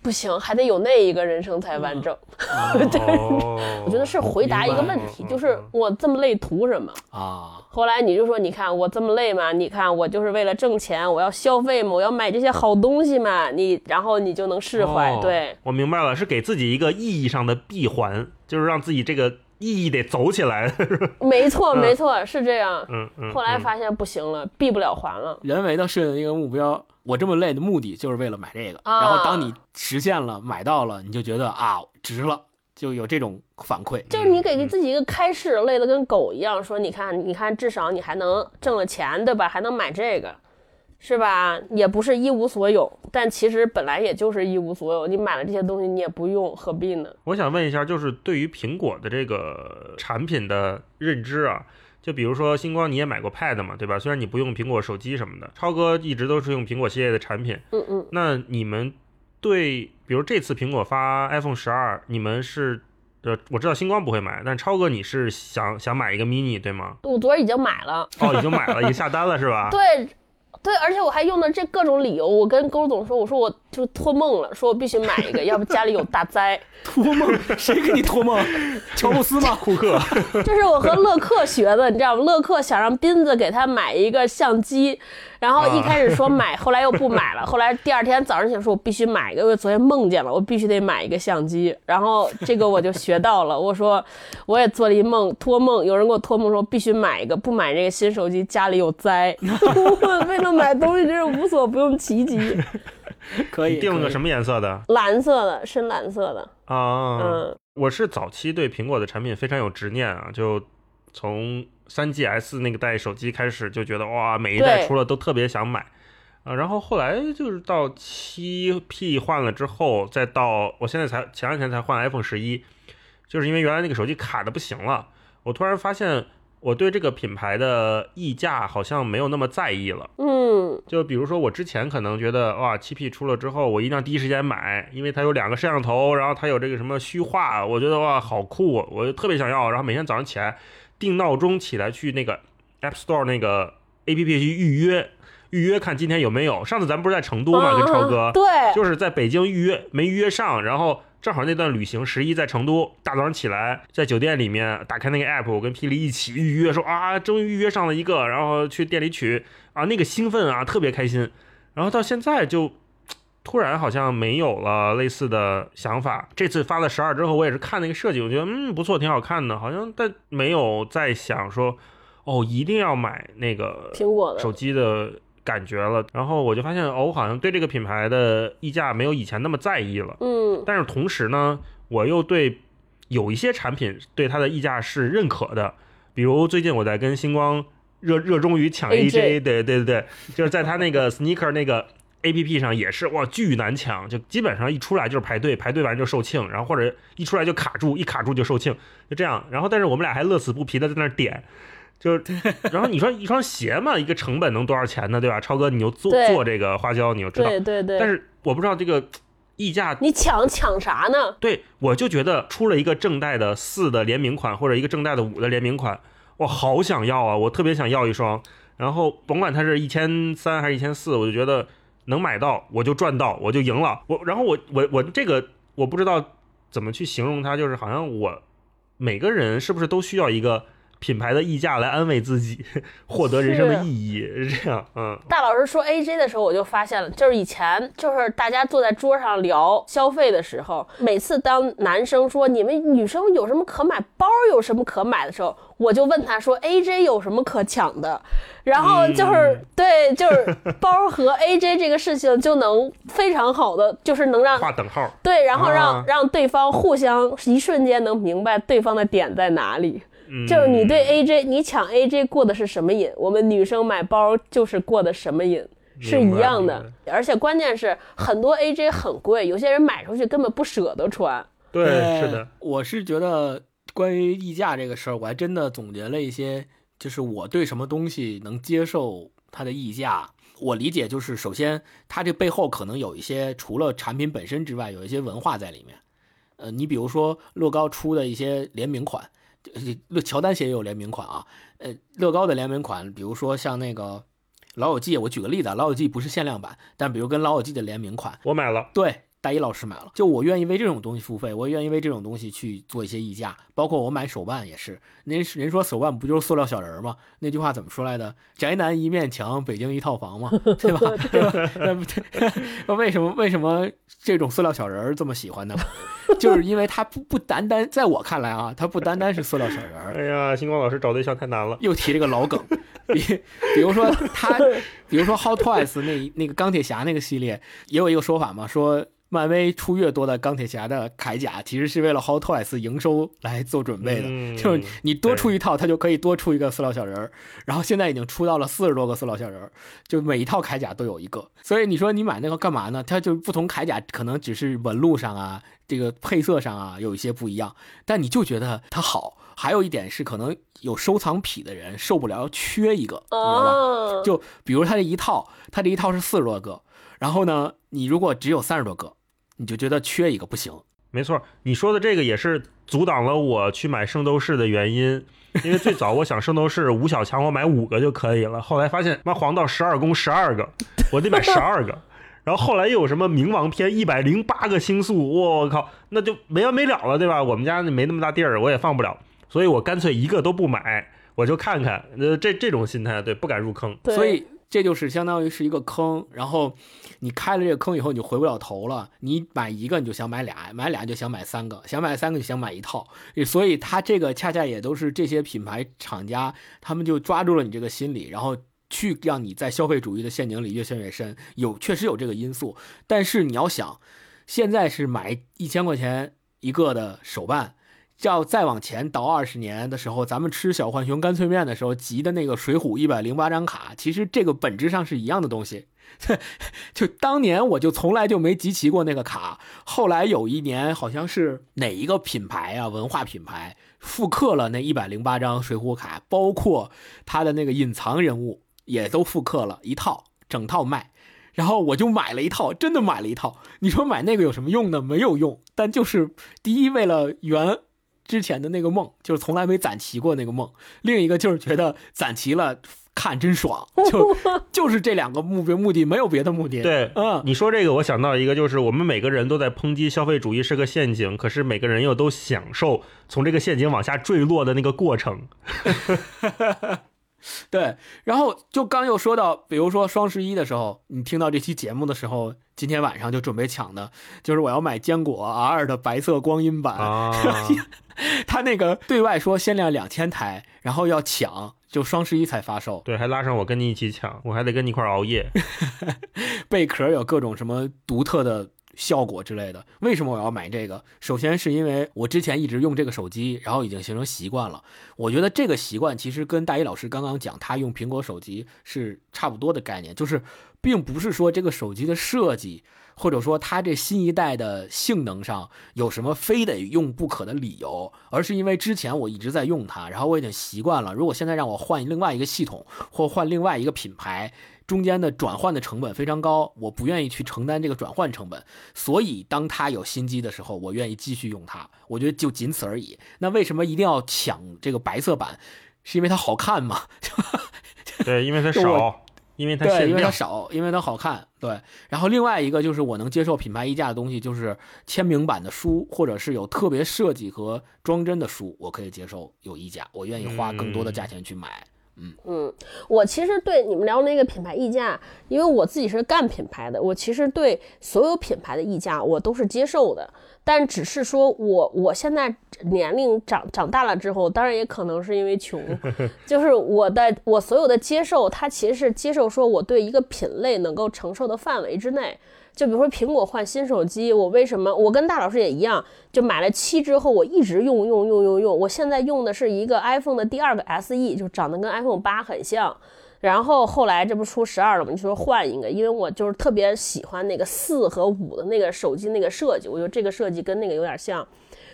不行，还得有那一个人生才完整。[LAUGHS] 哦，我觉得是回答一个问题，就是我这么累图什么？啊，后来你就说，你看我这么累嘛，你看我就是为了挣钱，我要消费嘛，我要买这些好东西嘛，你然后你就能释怀。哦对，我明白了，是给自己一个意义上的闭环，就是让自己这个意义得走起来。[LAUGHS] 没错没错，是这样。嗯嗯。后来嗯发现不行了，闭不了环了。人为的设定一个目标，我这么累的目的就是为了买这个。啊然后当你实现了，买到了，你就觉得啊值了，就有这种反馈。就是你给自己一个开市，累得跟狗一样，说你看，你看，至少你还能挣了钱，对吧？还能买这个，是吧？也不是一无所有，但其实本来也就是一无所有。你买了这些东西，你也不用，何必呢？我想问一下，就是对于苹果的这个产品的认知啊，就比如说星光，你也买过 Pad 嘛，对吧？虽然你不用苹果手机什么的，超哥一直都是用苹果系列的产品。嗯嗯，那你们对，比如这次苹果发 iPhone 十二，你们是呃，我知道星光不会买，但超哥你是想想买一个 mini 对吗？我昨儿已经买了。哦，已经买了，已经下单了是吧？[LAUGHS] 对，对，而且我还用的这各种理由，我跟勾总说，我说我就托梦了，说我必须买一个，[LAUGHS] 要不家里有大灾。托梦？谁给你托梦？[LAUGHS] 乔布斯吗？库克？[LAUGHS] 这是我和乐克学的，你知道吗？乐克想让斌子给他买一个相机，然后一开始说买，后来又不买了，后来第二天早上想说我必须买一个，因为昨天梦见了，我必须得买一个相机，然后这个我就学到了，我说我也做了一梦，托梦，有人给我托梦说必须买一个，不买这个新手机家里有灾。为了买东西真是无所不用其极。[LAUGHS] 可以定了个什么颜色的？蓝色的，深蓝色的。啊，嗯，我是早期对苹果的产品非常有执念啊，就从三 GS 那个代手机开始就觉得哇，每一代出了都特别想买。啊，然后后来就是到七 P 换了之后，再到我现在才前两天才换 iPhone 十一，就是因为原来那个手机卡的不行了，我突然发现我对这个品牌的溢价好像没有那么在意了。嗯，就比如说我之前可能觉得哇，七 P 出了之后，我一定要第一时间买，因为它有两个摄像头，然后它有这个什么虚化，我觉得哇好酷，我就特别想要。然后每天早上起来定闹钟起来去那个 App Store 那个 APP 去预约，预约看今天有没有。上次咱不是在成都嘛，跟超哥，对，就是在北京预约没预约上，然后正好那段旅行十一在成都，大早上起来在酒店里面打开那个 app，我跟霹雳一起预约，说啊终于预约上了一个，然后去店里取啊那个兴奋啊特别开心，然后到现在就突然好像没有了类似的想法。这次发了十二之后，我也是看那个设计，我觉得嗯不错，挺好看的，好像但没有再想说哦一定要买那个苹果的手机的感觉了。然后我就发现，哦，我好像对这个品牌的溢价没有以前那么在意了。嗯但是同时呢，我又对有一些产品对它的溢价是认可的，比如最近我在跟星光热热衷于抢 AJ 对对对对，就是在他那个 [LAUGHS] sneaker 那个 A P P 上也是哇巨难抢，就基本上一出来就是排队，排队完就售罄，然后或者一出来就卡住，一卡住就售罄，就这样。然后但是我们俩还乐此不疲的在那儿点。就是，然后你说一双鞋嘛，一个成本能多少钱呢？对吧？超哥，你就做做这个花椒，你就知道。对对对。但是我不知道这个溢价你抢抢啥呢？对，我就觉得出了一个正代的四的联名款，或者一个正代的五的联名款，我好想要啊！我特别想要一双。然后甭管它是一千三还是一千四，我就觉得能买到我就赚到，我就赢了。我然后我我我这个我不知道怎么去形容它，就是好像我每个人是不是都需要一个品牌的溢价来安慰自己，获得人生的意义，是这样，嗯。大老师说 AJ 的时候，我就发现了，就是以前就是大家坐在桌上聊消费的时候，每次当男生说你们女生有什么可买，包有什么可买的时候，我就问他说 AJ 有什么可抢的，然后就是、嗯对，就是包和 AJ 这个事情就能非常好的，就是能让画等号，对，然后让、啊让对方互相一瞬间能明白对方的点在哪里。嗯，就是你对 AJ，你抢 AJ 过的是什么瘾？我们女生买包就是过的什么瘾，是一样的。而且关键是很多 AJ 很贵，有些人买出去根本不舍得穿。对，呃是的，我是觉得关于溢价这个事儿，我还真的总结了一些，就是我对什么东西能接受它的溢价。我理解就是，首先它这背后可能有一些除了产品本身之外，有一些文化在里面。呃，你比如说乐高出的一些联名款，呃乐乔丹鞋也有联名款啊。呃，乐高的联名款，比如说像那个老友记，我举个例子啊，老友记不是限量版，但比如跟老友记的联名款，我买了。对，大一老师买了，就我愿意为这种东西付费，我也愿意为这种东西去做一些溢价，包括我买手办也是。人人说手办不就是塑料小人儿吗？那句话怎么说来的？宅男一面墙，北京一套房嘛，对吧？[LAUGHS] 对吧？那不对，[LAUGHS] 那为什么为什么这种塑料小人儿这么喜欢呢？就是因为它不不单单在我看来啊，它不单单是塑料小人儿，哎呀，星光老师找对象太难了。又提这个老梗，比比如说他，比如说 Hot Toys 那那个钢铁侠那个系列，也有一个说法嘛，说漫威出越多的钢铁侠的铠甲，其实是为了 Hot Toys 营收来做准备的，嗯 [LAUGHS] 就是你多出一套，它就可以多出一个塑料小人儿，然后现在已经出到了四十多个塑料小人儿，就每一套铠甲都有一个，所以你说你买那个干嘛呢？它就不同铠甲可能只是纹路上啊，这个配色上啊有一些不一样，但你就觉得它好。还有一点是，可能有收藏癖的人受不了缺一个，你知道吧？哦，就比如它这一套，它这一套是四十多个，然后呢，你如果只有三十多个，你就觉得缺一个不行。没错，你说的这个也是阻挡了我去买圣斗士的原因，因为最早我想圣斗士五小强我买五个就可以了，后来发现妈黄道十二宫十二个，我得买十二个，然后后来又有什么冥王篇一百零八个星宿，我靠，那就没完没了了，对吧？我们家没那么大地儿，我也放不了，所以我干脆一个都不买，我就看看，呃，这这种心态，对，不敢入坑。所以这就是相当于是一个坑，然后你开了这个坑以后，你就回不了头了。你买一个你就想买俩，买俩就想买三个，想买三个就想买一套。所以它这个恰恰也都是这些品牌厂家，他们就抓住了你这个心理，然后去让你在消费主义的陷阱里越陷越深。有确实有这个因素，但是你要想，现在是买一千块钱一个的手办。要再往前倒二十年的时候，咱们吃小浣熊干脆面的时候集的那个《水浒》一百零八张卡，其实这个本质上是一样的东西。[LAUGHS] 就当年我就从来就没集齐过那个卡，后来有一年好像是哪一个品牌啊，文化品牌复刻了那一百零八张水浒卡，包括它的那个隐藏人物也都复刻了一套，整套卖。然后我就买了一套，真的买了一套。你说买那个有什么用呢？没有用。但就是第一，为了圆之前的那个梦，就是从来没攒齐过那个梦；另一个就是觉得攒齐了看真爽，就 [LAUGHS] 就是这两个目标目的，没有别的目的。对，嗯，你说这个，我想到一个，就是我们每个人都在抨击消费主义是个陷阱，可是每个人又都享受从这个陷阱往下坠落的那个过程。[LAUGHS] [LAUGHS] 对。然后就刚又说到，比如说双十一的时候，你听到这期节目的时候，今天晚上就准备抢的，就是我要买坚果 R 的白色光阴版。啊，[LAUGHS] 他那个对外说限量两千台，然后要抢，就双十一才发售。对，还拉上我跟你一起抢，我还得跟你一块儿熬夜。[LAUGHS] 贝壳有各种什么独特的效果之类的。为什么我要买这个？首先是因为我之前一直用这个手机，然后已经形成习惯了。我觉得这个习惯其实跟大一老师刚刚讲他用苹果手机是差不多的概念，就是并不是说这个手机的设计。或者说它这新一代的性能上有什么非得用不可的理由，而是因为之前我一直在用它，然后我已经习惯了。如果现在让我换另外一个系统或换另外一个品牌，中间的转换的成本非常高，我不愿意去承担这个转换成本。所以当它有新机的时候，我愿意继续用它。我觉得就仅此而已。那为什么一定要抢这个白色版？是因为它好看吗？[LAUGHS] 对，因为它少，因为它对，因为它。少，因为它好看。对，然后另外一个就是我能接受品牌溢价的东西，就是签名版的书，或者是有特别设计和装帧的书，我可以接受有溢价，我愿意花更多的价钱去买。嗯，嗯我其实对你们聊那个品牌溢价，因为我自己是干品牌的，我其实对所有品牌的溢价我都是接受的，但只是说我我现在年龄长长大了之后，当然也可能是因为穷，[LAUGHS] 就是我的我所有的接受，它其实是接受说我对一个品类能够承受的范围之内。就比如说苹果换新手机，我为什么我跟大老师也一样，就买了七之后，我一直用用用用用，我现在用的是一个 iPhone 的第二个 SE，就长得跟 iPhone 八很像。然后后来这不出十二了吗？你说换一个，因为我就是特别喜欢那个四和五的那个手机那个设计，我觉得这个设计跟那个有点像。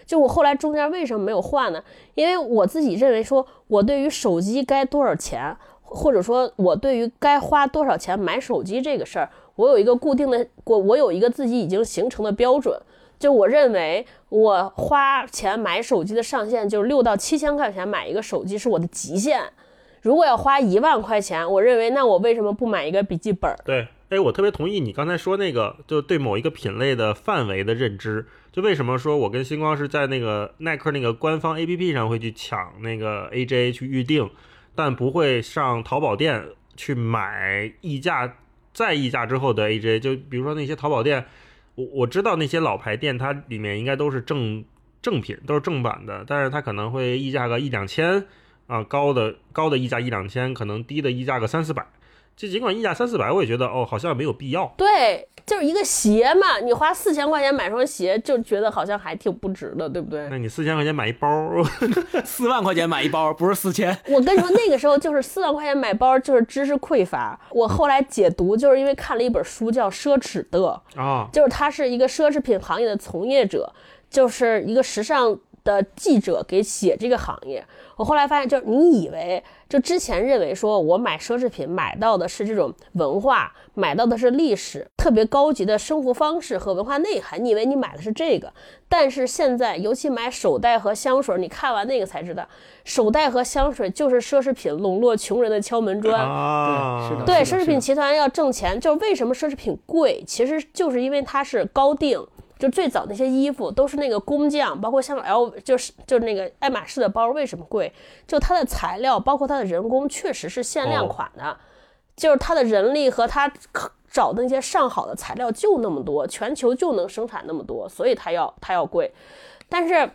就我后来中间为什么没有换呢？因为我自己认为说，我对于手机该多少钱，或者说我对于该花多少钱买手机这个事儿，我有一个固定的，我我有一个自己已经形成的标准。就我认为，我花钱买手机的上限就是六到七千块钱买一个手机是我的极限。如果要花一万块钱，我认为那我为什么不买一个笔记本？对，哎，我特别同意你刚才说那个，就对某一个品类的范围的认知。就为什么说我跟星光是在那个耐克那个官方 APP 上会去抢那个 AJ 去预定，但不会上淘宝店去买溢价在溢价之后的 AJ。就比如说那些淘宝店，我我知道那些老牌店，它里面应该都是正正品，都是正版的，但是它可能会溢价个一两千啊，高的高的溢价一两千，可能低的溢价个三四百。这尽管溢价三四百，我也觉得哦，好像没有必要。对，就是一个鞋嘛，你花四千块钱买双鞋，就觉得好像还挺不值的，对不对？那你四千块钱买一包，[LAUGHS] 四万块钱买一包，不是四千。[LAUGHS] 我跟你说，那个时候就是四万块钱买包，就是知识匮乏。我后来解读，就是因为看了一本书叫《奢侈的》，啊，就是他是一个奢侈品行业的从业者，就是一个时尚的记者给写这个行业。我后来发现，就是你以为，就之前认为说我买奢侈品买到的是这种文化，买到的是历史，特别高级的生活方式和文化内涵，你以为你买的是这个，但是现在，尤其买手袋和香水，你看完那个才知道，手袋和香水就是奢侈品笼络穷人的敲门砖。啊，是的对，奢侈品集团要挣钱，就是为什么奢侈品贵，其实就是因为它是高定。就最早那些衣服都是那个工匠，包括像 L，就是就是那个爱马仕的包为什么贵？就它的材料，包括它的人工，确实是限量款的，就是它的人力和它找的那些上好的材料就那么多，全球就能生产那么多，所以它要它要贵。但是，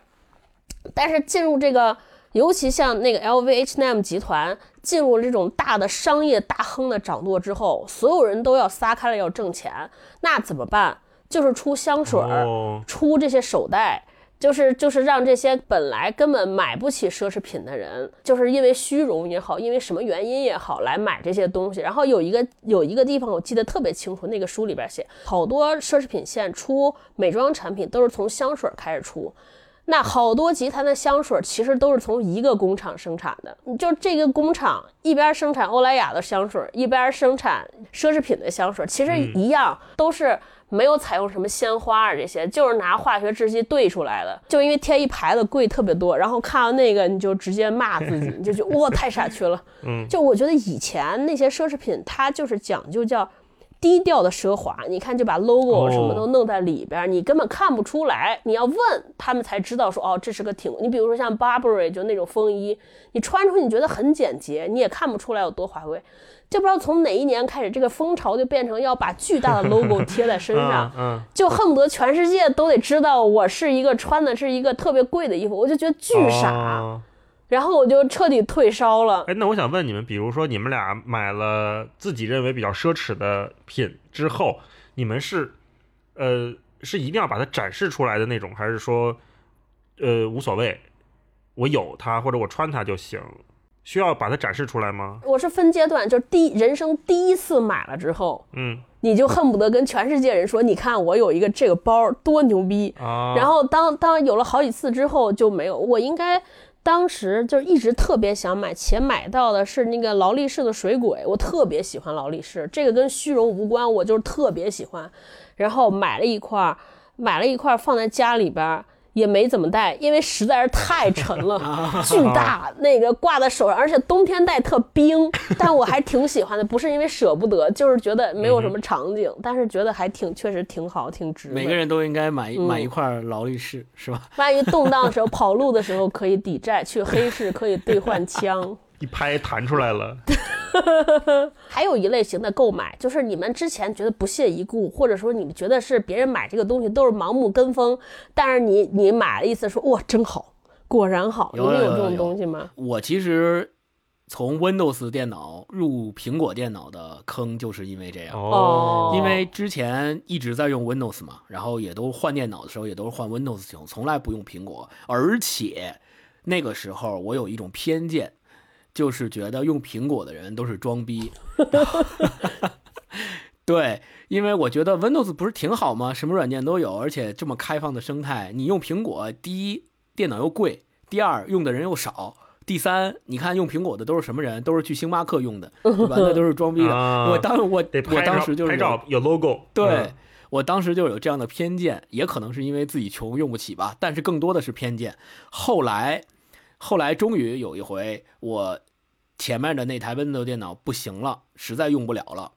但是进入这个，尤其像那个 LVMH 集团进入这种大的商业大亨的掌舵之后，所有人都要撒开了要挣钱，那怎么办？就是出香水儿，哦出这些手袋，就是就是让这些本来根本买不起奢侈品的人，就是因为虚荣也好，因为什么原因也好，来买这些东西。然后有一个有一个地方我记得特别清楚，那个书里边写，好多奢侈品线出美妆产品都是从香水开始出。那好多集团的香水其实都是从一个工厂生产的，就这个工厂一边生产欧莱雅的香水，一边生产奢侈品的香水，其实一样都是没有采用什么鲜花啊这些，就是拿化学制剂兑出来的。就因为贴一牌子贵特别多，然后看到那个你就直接骂自己，你就觉得哇太傻缺了。嗯，就我觉得以前那些奢侈品它就是讲究叫。低调的奢华，你看就把 logo 什么都弄在里边，你根本看不出来。你要问他们才知道说，哦，这是个挺。你比如说像 Burberry 就那种风衣，你穿出去你觉得很简洁，你也看不出来有多华贵。就不知道从哪一年开始，这个风潮就变成要把巨大的 [LAUGHS] logo 贴在身上，嗯，就恨不得全世界都得知道我是一个穿的是一个特别贵的衣服，我就觉得巨傻。哦然后我就彻底退烧了。哎，那我想问你们，比如说你们俩买了自己认为比较奢侈的品之后，你们是，呃，是一定要把它展示出来的那种，还是说，呃，无所谓，我有它或者我穿它就行？需要把它展示出来吗？我是分阶段，就是第人生第一次买了之后，嗯你就恨不得跟全世界人说，你看我有一个这个包多牛逼。啊，然后当当有了好几次之后就没有，我应该当时就一直特别想买，且买到的是那个劳力士的水鬼，我特别喜欢劳力士，这个跟虚荣无关，我就是特别喜欢。然后买了一块，买了一块放在家里边儿。也没怎么戴，因为实在是太沉了，[LAUGHS] 巨大，那个挂在手上，而且冬天戴特冰。[LAUGHS] 但我还挺喜欢的，不是因为舍不得，就是觉得没有什么场景，但是觉得还挺，确实挺好，挺值。每个人都应该买买一块劳力士，是吧？万一动荡的时候、跑路的时候可以抵债，去黑市可以兑换枪。[LAUGHS] 一拍弹出来了，[LAUGHS] 还有一类型的购买，就是你们之前觉得不屑一顾，或者说你们觉得是别人买这个东西都是盲目跟风，但是你你买了一次说哇真好，果然好，你有这种有有有东西吗？我其实从 Windows 电脑入苹果电脑的坑，就是因为这样。哦因为之前一直在用 Windows 嘛，然后也都换电脑的时候也都是换 Windows 系统，从来不用苹果。而且那个时候我有一种偏见，就是觉得用苹果的人都是装逼。[LAUGHS] 对，因为我觉得 Windows 不是挺好吗？什么软件都有，而且这么开放的生态，你用苹果，第一电脑又贵，第二用的人又少。第三，你看用苹果的都是什么人？都是去星巴克用的，对吧？那都是装逼的。啊我当我我当时就是有拍照有 logo，对、嗯我当时就有这样的偏见，也可能是因为自己穷用不起吧，但是更多的是偏见。后来，后来终于有一回，我前面的那台 Windows 电脑不行了，实在用不了了，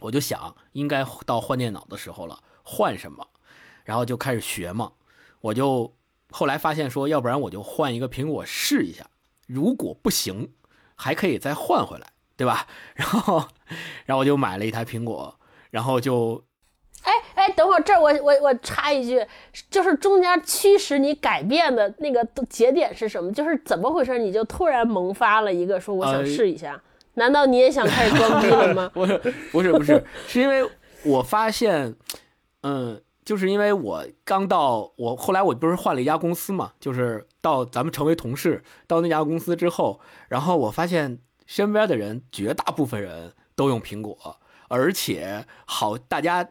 我就想应该到换电脑的时候了，换什么？然后就开始学嘛，我就后来发现说，要不然我就换一个苹果试一下，如果不行，还可以再换回来，对吧？[LAUGHS] 然后，然后我就买了一台苹果，然后就，等会儿这儿我我我插一句，就是中间驱使你改变的那个节点是什么？就是怎么回事？你就突然萌发了一个说我想呃试一下，难道你也想开始装逼了吗？[LAUGHS] 不是不是不是，是因为我发现，嗯，就是因为我刚到我后来我不是换了一家公司嘛，就是到咱们成为同事，到那家公司之后，然后我发现身边的人绝大部分人都用苹果，而且好大家。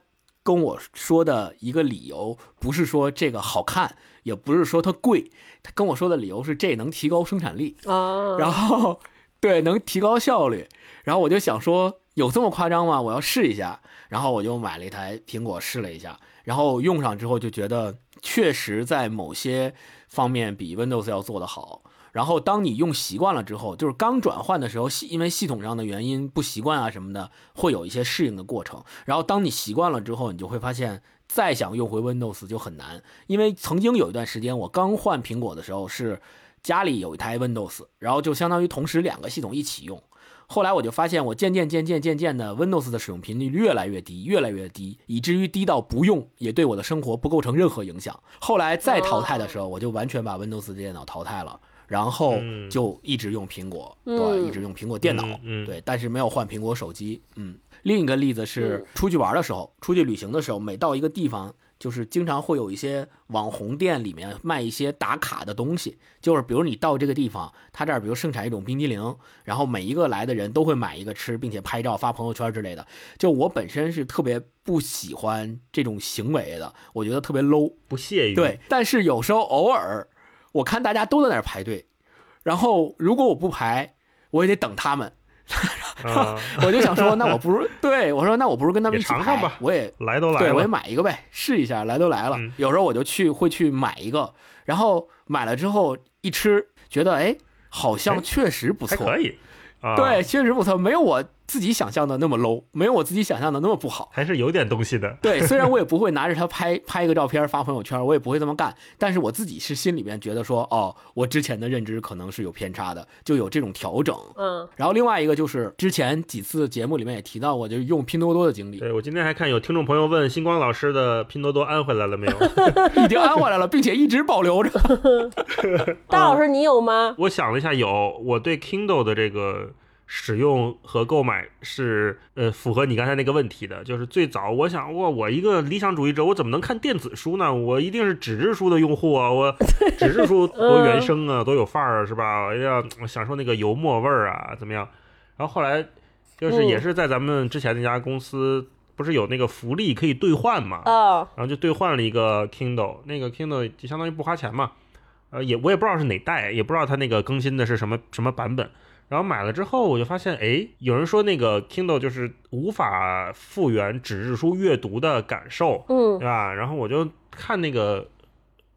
跟我说的一个理由不是说这个好看，也不是说它贵，他跟我说的理由是这能提高生产力，啊，然后对能提高效率，然后我就想说有这么夸张吗？我要试一下，然后我就买了一台苹果试了一下，然后用上之后就觉得确实在某些方面比 Windows 要做得好。然后当你用习惯了之后，就是刚转换的时候，因为系统上的原因不习惯啊什么的，会有一些适应的过程。然后当你习惯了之后，你就会发现再想用回 Windows 就很难。因为曾经有一段时间，我刚换苹果的时候是家里有一台 Windows，然后就相当于同时两个系统一起用。后来我就发现，我渐渐渐渐渐渐的 Windows 的使用频率越来越低，越来越低，以至于低到不用也对我的生活不构成任何影响。后来再淘汰的时候，我就完全把 Windows 的电脑淘汰了。然后嗯就一直用苹果，嗯对，一直用苹果电脑，嗯嗯对，但是没有换苹果手机。嗯，另一个例子是出去玩的时候，出去旅行的时候，每到一个地方，就是经常会有一些网红店里面卖一些打卡的东西，就是比如你到这个地方，他这儿比如盛产一种冰激凌，然后每一个来的人都会买一个吃，并且拍照发朋友圈之类的。就我本身是特别不喜欢这种行为的，我觉得特别 low。不屑于对，但是有时候偶尔，我看大家都在那儿排队，然后如果我不排，我也得等他们，啊，[LAUGHS] 我就想说，那我不如对我说，那我不如跟他们一起排尝尝吧我也来都来对，我也，买一个呗，试一下，来都来了。嗯。有时候我就去会去买一个，然后买了之后一吃，觉得哎，好像哎确实不错，可以。啊，对，，确实不错，没有我自己想象的那么 low，没有我自己想象的那么不好。还是有点东西的。[LAUGHS] 对，虽然我也不会拿着它拍拍一个照片发朋友圈，我也不会这么干，但是我自己是心里面觉得说，哦，我之前的认知可能是有偏差的，就有这种调整。嗯，然后另外一个就是之前几次节目里面也提到过，就是用拼多多的经历，对我今天还看有听众朋友问星光老师的拼多多安回来了没有？[LAUGHS] 已经安回来了，并且一直保留着。[LAUGHS] 大老师你有吗？我想了一下，有我对 Kindle 的这个使用和购买是呃符合你刚才那个问题的。就是最早我想，哇，我一个理想主义者，我怎么能看电子书呢？我一定是纸质书的用户啊！我 [LAUGHS] 纸质书多原生啊，多有范儿啊，是吧？我要享受那个油墨味儿啊，怎么样？然后后来就是也是在咱们之前那家公司，不是有那个福利可以兑换嘛？哦，然后就兑换了一个 Kindle，那个 Kindle 就相当于不花钱嘛，呃，也我也不知道是哪代，也不知道它那个更新的是什么什么版本。然后买了之后，我就发现，哎，有人说那个 Kindle 就是无法复原纸质书阅读的感受，嗯对吧？然后我就看那个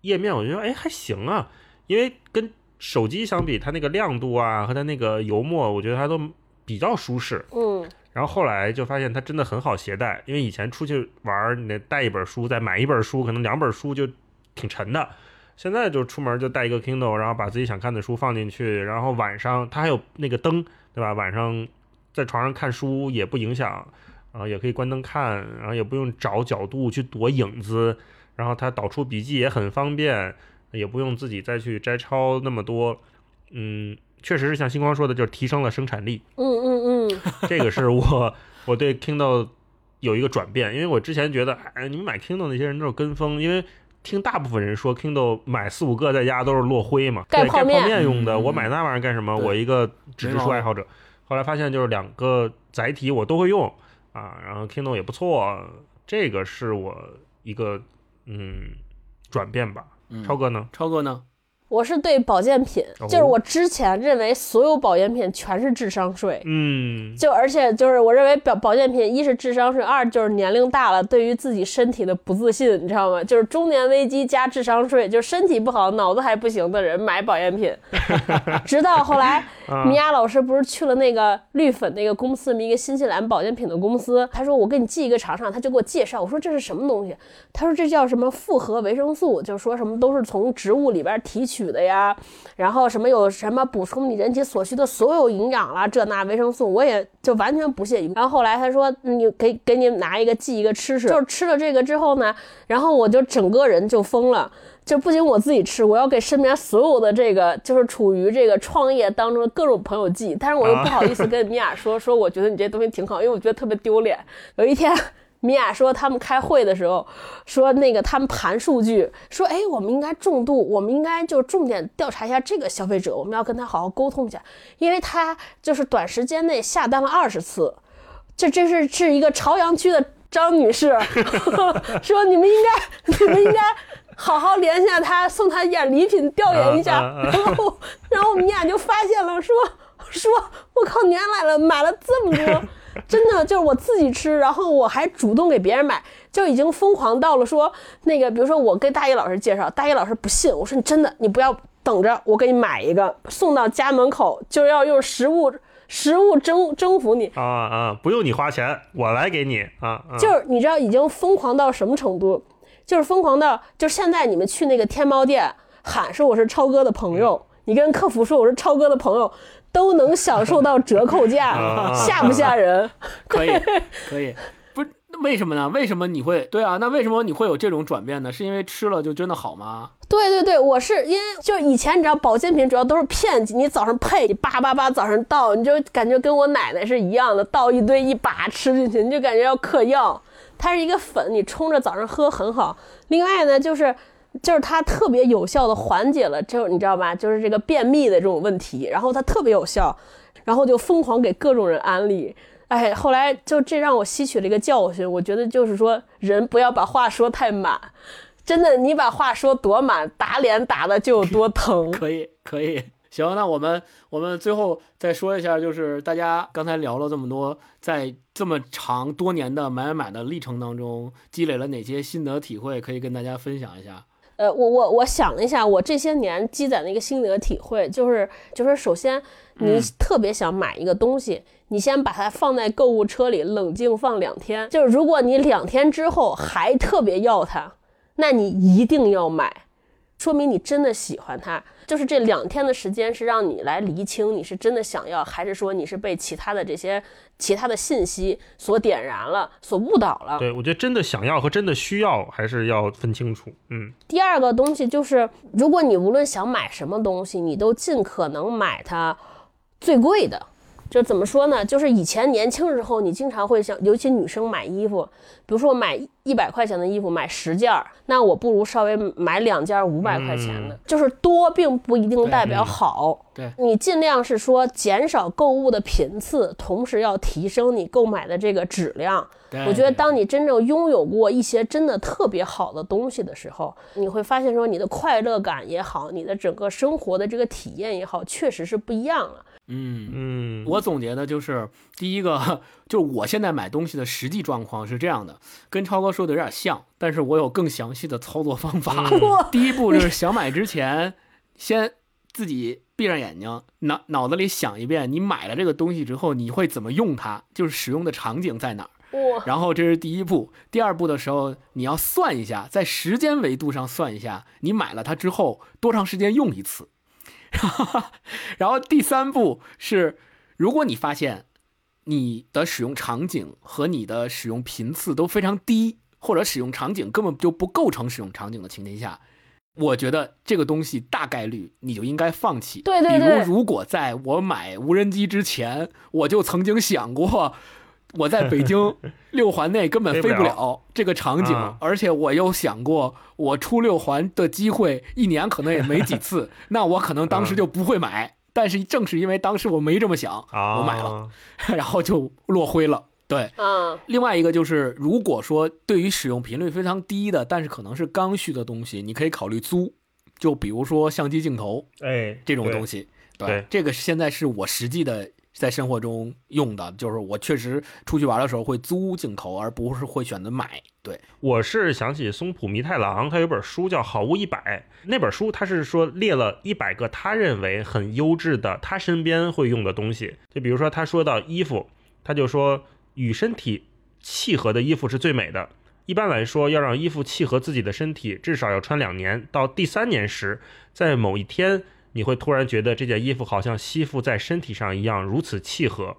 页面，我觉得哎还行啊，因为跟手机相比，它那个亮度啊和它那个油墨，我觉得它都比较舒适。嗯然后后来就发现它真的很好携带，因为以前出去玩儿，你得带一本书，再买一本书，可能两本书就挺沉的。现在就出门就带一个 Kindle，然后把自己想看的书放进去，然后晚上它还有那个灯，对吧？晚上在床上看书也不影响，啊、也可以关灯看，然后也不用找角度去躲影子，然后它导出笔记也很方便，也不用自己再去摘抄那么多，嗯，确实是像星光说的，就是提升了生产力。嗯嗯嗯，[LAUGHS] 这个是我我对 Kindle 有一个转变，因为我之前觉得，哎，你们买 Kindle 那些人都是跟风，因为听大部分人说 Kindle 买四五个在家都是落灰嘛，对盖盖泡面面用的，嗯我买那玩意儿干什么？我一个纸质书爱好者，后来发现就是两个载体我都会用啊，然后 Kindle 也不错，这个是我一个嗯转变吧。嗯超哥呢？超哥呢？我是对保健品，哦就是我之前认为所有保健品全是智商税。嗯，就而且就是我认为保保健品，一是智商税，二就是年龄大了对于自己身体的不自信，你知道吗？就是中年危机加智商税，就是身体不好、脑子还不行的人买保健品。[LAUGHS] 直到后来，[LAUGHS] 啊米娅老师不是去了那个绿粉那个公司，一个新西兰保健品的公司，他说我给你寄一个尝尝，他就给我介绍，我说这是什么东西？他说这叫什么复合维生素，就说什么都是从植物里边提取的呀，然后什么有什么补充你人体所需的所有营养啦，这那维生素，我也就完全不屑于。然后后来他说你给给你拿一个寄一个吃吃，就是吃了这个之后呢，然后我就整个人就疯了。就不仅我自己吃，我要给身边所有的这个就是处于这个创业当中的各种朋友寄，但是我又不好意思跟米娅说，[LAUGHS] 说我觉得你这东西挺好，因为我觉得特别丢脸。有一天，米娅说他们开会的时候，说那个他们盘数据，说哎，我们应该重度，我们应该就重点调查一下这个消费者，我们要跟他好好沟通一下，因为他就是短时间内下单了二十次，这这是是一个朝阳区的张女士，说你们应该，你们应该好好联系下她，送她一点礼品，调研一下。啊啊啊。然后，然后我们俩就发现了，说说，我靠，年来了，买了这么多，[LAUGHS] 真的就是我自己吃，然后我还主动给别人买，就已经疯狂到了说那个，比如说我跟大一老师介绍，大一老师不信，我说你真的，你不要等着，我给你买一个，送到家门口，就要用食物食物征征服你。啊啊，不用你花钱，我来给你啊。啊就是你知道已经疯狂到什么程度？就是疯狂到，就是现在你们去那个天猫店喊说我是超哥的朋友，你跟客服说我是超哥的朋友，都能享受到折扣价 [LAUGHS] 啊，吓不吓人？[LAUGHS] 可以，[LAUGHS] 可以。不是那为什么呢？为什么你会对啊？那为什么你会有这种转变呢？是因为吃了就真的好吗？对对对，我是因为就以前你知道保健品主要都是骗你，你早上配，你叭叭叭早上倒，你就感觉跟我奶奶是一样的，倒一堆一把吃进去，你就感觉要嗑药。它是一个粉，你冲着早上喝很好。另外呢，就是就是它特别有效的缓解了，就你知道吧，就是这个便秘的这种问题，然后它特别有效，然后就疯狂给各种人安利。哎，后来就这让我吸取了一个教训，我觉得就是说人不要把话说太满。真的，你把话说多满，打脸打的就有多疼。[LAUGHS] 可以，可以。行，那我们我们最后再说一下，就是大家刚才聊了这么多，在这么长多年的买买买的历程当中，积累了哪些心得体会，可以跟大家分享一下。呃，我我我想了一下，我这些年积攒的一个心得体会，就是就是首先你特别想买一个东西，你先把它放在购物车里冷静放两天，就是如果你两天之后还特别要它，那你一定要买，说明你真的喜欢他。就是这两天的时间是让你来厘清你是真的想要，还是说你是被其他的这些其他的信息所点燃了，所误导了。对，我觉得真的想要和真的需要还是要分清楚。嗯，第二个东西就是，如果你无论想买什么东西，你都尽可能买它最贵的。就怎么说呢？就是以前年轻时候，你经常会想，尤其女生买衣服，比如说我买一百块钱的衣服，买十件儿，那我不如稍微买两件五百块钱的。就是多并不一定代表好。对你尽量是说减少购物的频次，同时要提升你购买的这个质量。我觉得当你真正拥有过一些真的特别好的东西的时候，你会发现说你的快乐感也好，你的整个生活的这个体验也好，确实是不一样了。嗯嗯，我总结的就是第一个，就是我现在买东西的实际状况是这样的，跟超哥说的有点像，但是我有更详细的操作方法。哇 [LAUGHS] 第一步就是想买之前，先自己闭上眼睛，脑脑子里想一遍，你买了这个东西之后，你会怎么用它，就是使用的场景在哪儿。然后这是第一步，第二步的时候，你要算一下，在时间维度上算一下，你买了它之后多长时间用一次。[LAUGHS] 然后第三步是，如果你发现你的使用场景和你的使用频次都非常低，或者使用场景根本就不构成使用场景的情况下，我觉得这个东西大概率你就应该放弃。对对对比如，如果在我买无人机之前，我就曾经想过，我在北京 [LAUGHS] 六环内根本飞不了了这个场景，啊而且我又想过，我出六环的机会一年可能也没几次，[LAUGHS] 那我可能当时就不会买。但是正是因为当时我没这么想，啊，我买了，[LAUGHS] 然后就落灰了。对，嗯，另外一个就是，如果说对于使用频率非常低的，但是可能是刚需的东西，你可以考虑租，就比如说相机镜头哎，这种东西，西。对这个现在是我实际的在生活中用的，就是我确实出去玩的时候会租镜头，而不是会选择买。对，我是想起松浦弥太郎，他有本书叫《好物一百》，那本书他是说列了一百个他认为很优质的他身边会用的东西，就比如说他说到衣服，他就说与身体契合的衣服是最美的。一般来说，要让衣服契合自己的身体，至少要穿两年。到第三年时，在某一天，你会突然觉得这件衣服好像吸附在身体上一样，如此契合。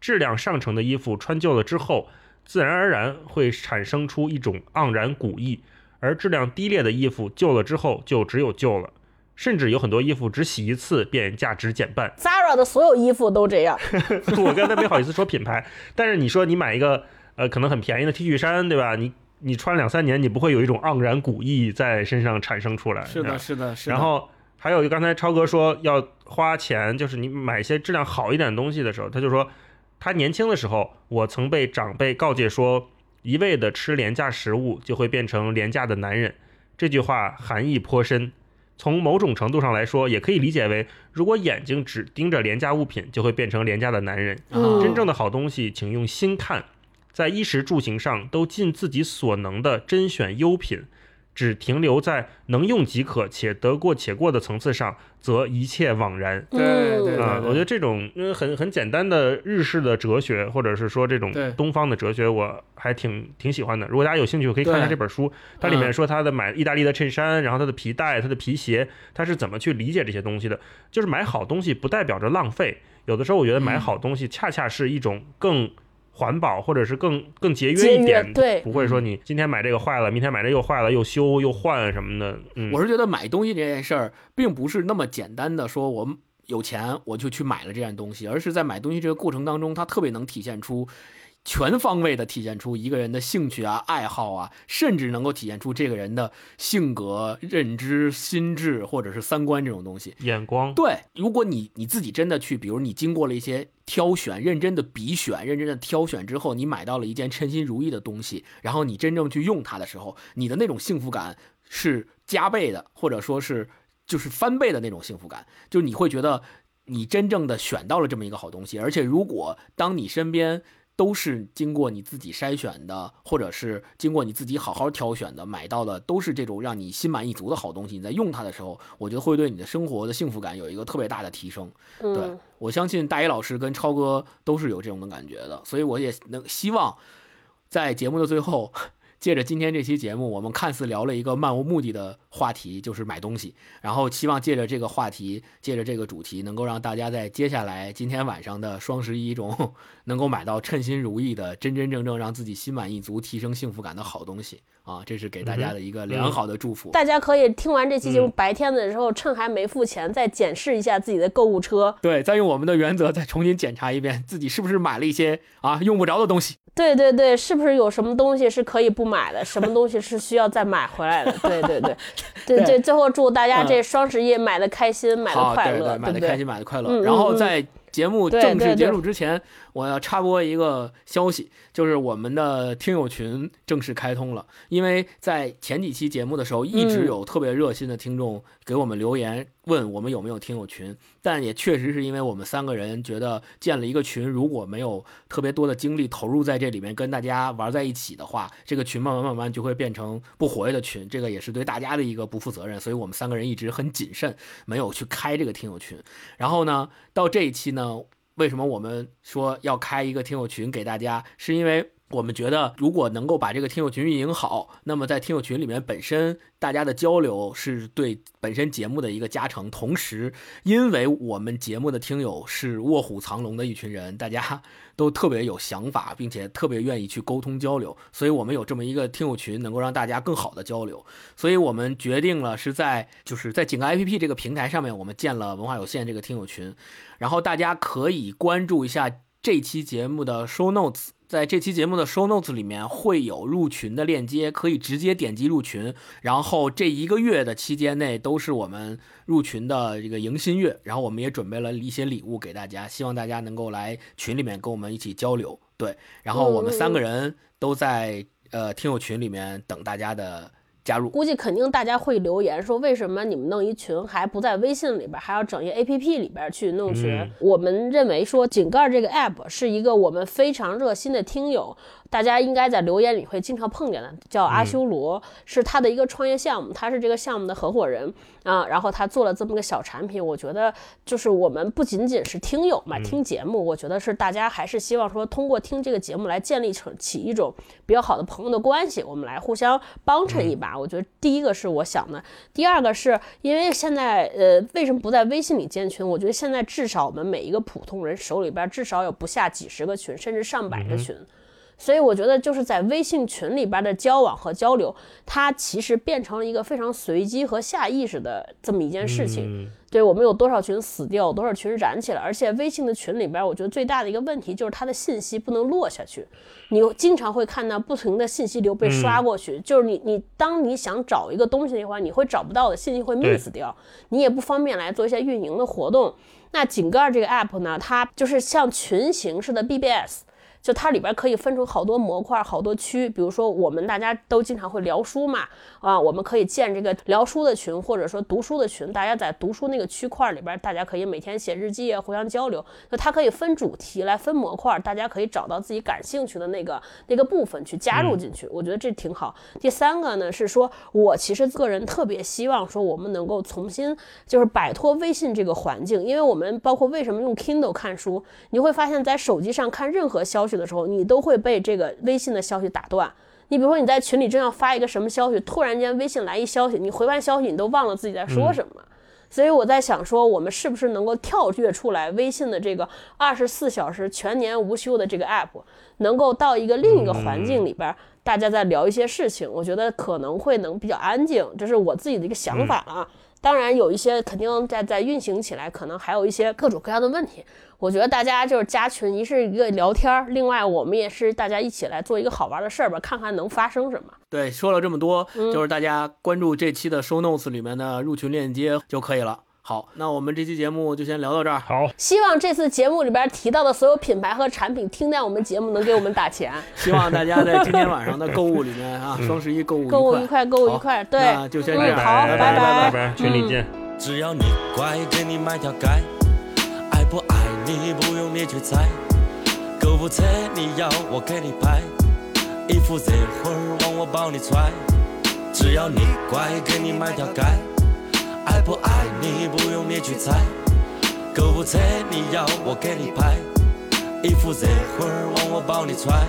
质量上乘的衣服穿旧了之后，自然而然会产生出一种盎然古意；而质量低劣的衣服旧了之后，就只有旧了。甚至有很多衣服只洗一次便价值减半。Zara 的所有衣服都这样。[LAUGHS] 我刚才没好意思说品牌，但是你说你买一个呃可能很便宜的 T 恤衫，对吧？你你穿两三年，你不会有一种盎然古意在身上产生出来。是的，是的，是的。然后还有刚才超哥说要花钱，就是你买一些质量好一点的东西的时候，他就说他年轻的时候，我曾被长辈告诫说，一味的吃廉价食物就会变成廉价的男人。这句话含义颇深，从某种程度上来说，也可以理解为，如果眼睛只盯着廉价物品，就会变成廉价的男人。嗯真正的好东西，请用心看，在衣食住行上都尽自己所能的甄选优品，只停留在能用即可且得过且过的层次上，则一切枉然。对对嗯啊，我觉得这种嗯很很简单的日式的哲学，或者是说这种东方的哲学，我还挺挺喜欢的。如果大家有兴趣，可以看一下这本书，它里面说他的买意大利的衬衫，然后他的皮带、他的皮鞋，他是怎么去理解这些东西的。就是买好东西不代表着浪费，有的时候我觉得买嗯好东西恰恰是一种更。环保，或者是更更节约一点，对不会说你今天买这个坏了，明天买这又坏了，又修又换什么的，嗯，我是觉得买东西这件事儿，并不是那么简单的说我有钱我就去买了这件东西，而是在买东西这个过程当中，它特别能体现出。全方位的体现出一个人的兴趣啊、爱好啊，甚至能够体现出这个人的性格、认知、心智或者是三观这种东西。眼光，对，如果你你自己真的去，比如你经过了一些挑选、认真的比选、认真的挑选之后，你买到了一件称心如意的东西，然后你真正去用它的时候，你的那种幸福感是加倍的，或者说是就是翻倍的那种幸福感，就是你会觉得你真正的选到了这么一个好东西，而且如果当你身边。都是经过你自己筛选的，或者是经过你自己好好挑选的，买到的都是这种让你心满意足的好东西。你在用它的时候，我觉得会对你的生活的幸福感有一个特别大的提升。对嗯，我相信大一老师跟超哥都是有这种的感觉的，所以我也能希望在节目的最后，借着今天这期节目，我们看似聊了一个漫无目的的话题，就是买东西，然后希望借着这个话题，借着这个主题，能够让大家在接下来今天晚上的双十一中，能够买到称心如意的、真真正正让自己心满意足、提升幸福感的好东西啊！这是给大家的一个良好的祝福。大家可以听完这期节目，嗯白天的时候趁还没付钱，再检视一下自己的购物车。对，再用我们的原则再重新检查一遍，自己是不是买了一些啊用不着的东西。对对对，是不是有什么东西是可以不买的，什么东西是需要再买回来的？对 [LAUGHS] 对对，对对 [LAUGHS] 对，最后祝大家这双十一买的开心，买的好，快乐，买的开？心，买的快乐。嗯然后在节目正式结束之前，我要插播一个消息，就是我们的听友群正式开通了。因为在前几期节目的时候，一直嗯有特别热心的听众给我们留言，问我们有没有听友群。但也确实是因为我们三个人觉得建了一个群，如果没有特别多的精力投入在这里面跟大家玩在一起的话，这个群慢慢慢慢就会变成不活跃的群，这个也是对大家的一个不负责任。所以我们三个人一直很谨慎，没有去开这个听友群。然后呢，到这一期呢，为什么我们说要开一个听友群给大家？是因为我们觉得，如果能够把这个听友群运营好，那么在听友群里面本身大家的交流是对本身节目的一个加成。同时，因为我们节目的听友是卧虎藏龙的一群人，大家都特别有想法，并且特别愿意去沟通交流，所以我们有这么一个听友群，能够让大家更好的交流。所以我们决定了是在就是在井盖 APP 这个平台上面，我们建了文化有限这个听友群，然后大家可以关注一下这期节目的 show notes。在这期节目的 show notes 里面会有入群的链接，可以直接点击入群。然后这一个月的期间内都是我们入群的这个迎新月，然后我们也准备了一些礼物给大家，希望大家能够来群里面跟我们一起交流。对，然后我们三个人都在呃听友群里面等大家的加入。估计肯定大家会留言说，为什么你们弄一群还不在微信里边，还要整一 A P P 里边去弄群？嗯我们认为说，井盖这个 App 是一个我们非常热心的听友，大家应该在留言里会经常碰见的，叫阿修罗，是他的一个创业项目，他是这个项目的合伙人啊，然后他做了这么个小产品，我觉得就是我们不仅仅是听友嘛，听节目，我觉得是大家还是希望说通过听这个节目来建立成起一种比较好的朋友的关系，我们来互相帮衬一把。我觉得第一个是我想的，第二个是因为现在呃为什么不在微信里建群？我觉得现在至少我们每一个普通人手里边至少有不下几十个群，甚至上百个群。所以我觉得就是在微信群里边的交往和交流，它其实变成了一个非常随机和下意识的这么一件事情。嗯。对。我们有多少群死掉，多少群燃起来，而且微信的群里边，我觉得最大的一个问题就是它的信息不能落下去，你经常会看到不停的信息流被刷过去，就是你你当你想找一个东西的话，你会找不到的信息会 miss 掉，你也不方便来做一些运营的活动。那井盖这个 app 呢，它就是像群形式的 BBS。就它里边可以分成好多模块、好多区。比如说，我们大家都经常会聊书嘛，啊，我们可以建这个聊书的群，或者说读书的群。大家在读书那个区块里边，大家可以每天写日记啊，互相交流。那它可以分主题来分模块，大家可以找到自己感兴趣的那个那个部分去加入进去。我觉得这挺好。第三个呢是说，我其实个人特别希望说，我们能够重新就是摆脱微信这个环境，因为我们包括为什么用 Kindle 看书，你会发现在手机上看任何消的时候，你都会被这个微信的消息打断。你比如说你在群里正要发一个什么消息，突然间微信来一消息，你回完消息你都忘了自己在说什么。所以我在想说，我们是不是能够跳跃出来微信的这个二十四小时全年无休的这个 app，能够到一个另一个环境里边，大家在聊一些事情，我觉得可能会能比较安静，这是我自己的一个想法啊。当然有一些肯定在在运行起来，可能还有一些各种各样的问题。我觉得大家就是加群，一是一个聊天，另外我们也是大家一起来做一个好玩的事儿吧，看看能发生什么。对，说了这么多，就是大家关注这期的 show notes 里面的入群链接就可以了。好，那我们这期节目就先聊到这儿。好，希望这次节目里边提到的所有品牌和产品，听见我们节目能给我们打钱。[LAUGHS] 希望大家在今天晚上的购物里面啊，双十一购物购物愉快，购物愉快。对，那就先这样，好，拜拜拜拜，群里见。只要你乖，给你买条街，爱不爱你不用你去猜。购物车你要我给你拍，衣服这会儿往我包里揣。只要你乖，给你买条街，爱不爱你不用你去猜。购物车你要我给你拍，衣服这会儿往我包里揣。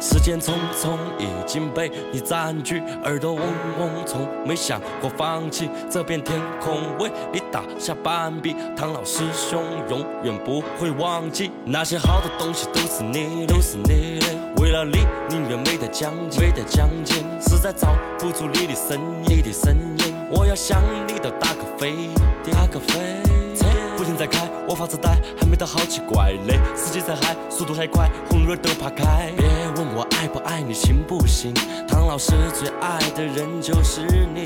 时间匆匆，已经被你占据，耳朵嗡嗡，从没想过放弃这片天空，为你打下半壁。唐老师兄永远不会忘记，那些好的东西都是你，都是你的。为了你，宁愿没得奖金，没得奖金，实在找不出你的身影，你的身影。我要想你都打个飞，打个飞。车不停在开，我发着呆，还没到好奇怪嘞。司机在嗨，速度还快，红绿灯都怕开。别问我爱不爱你，行不行？唐老师最爱的人就是你，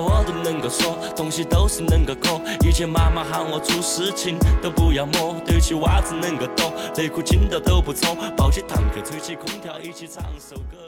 我都能够说，东西都是能够抠。以前妈妈喊我做事情都不要摸，堆起袜子能够抖，内裤紧到都不搓，抱起坦克吹起空调，一起唱首歌。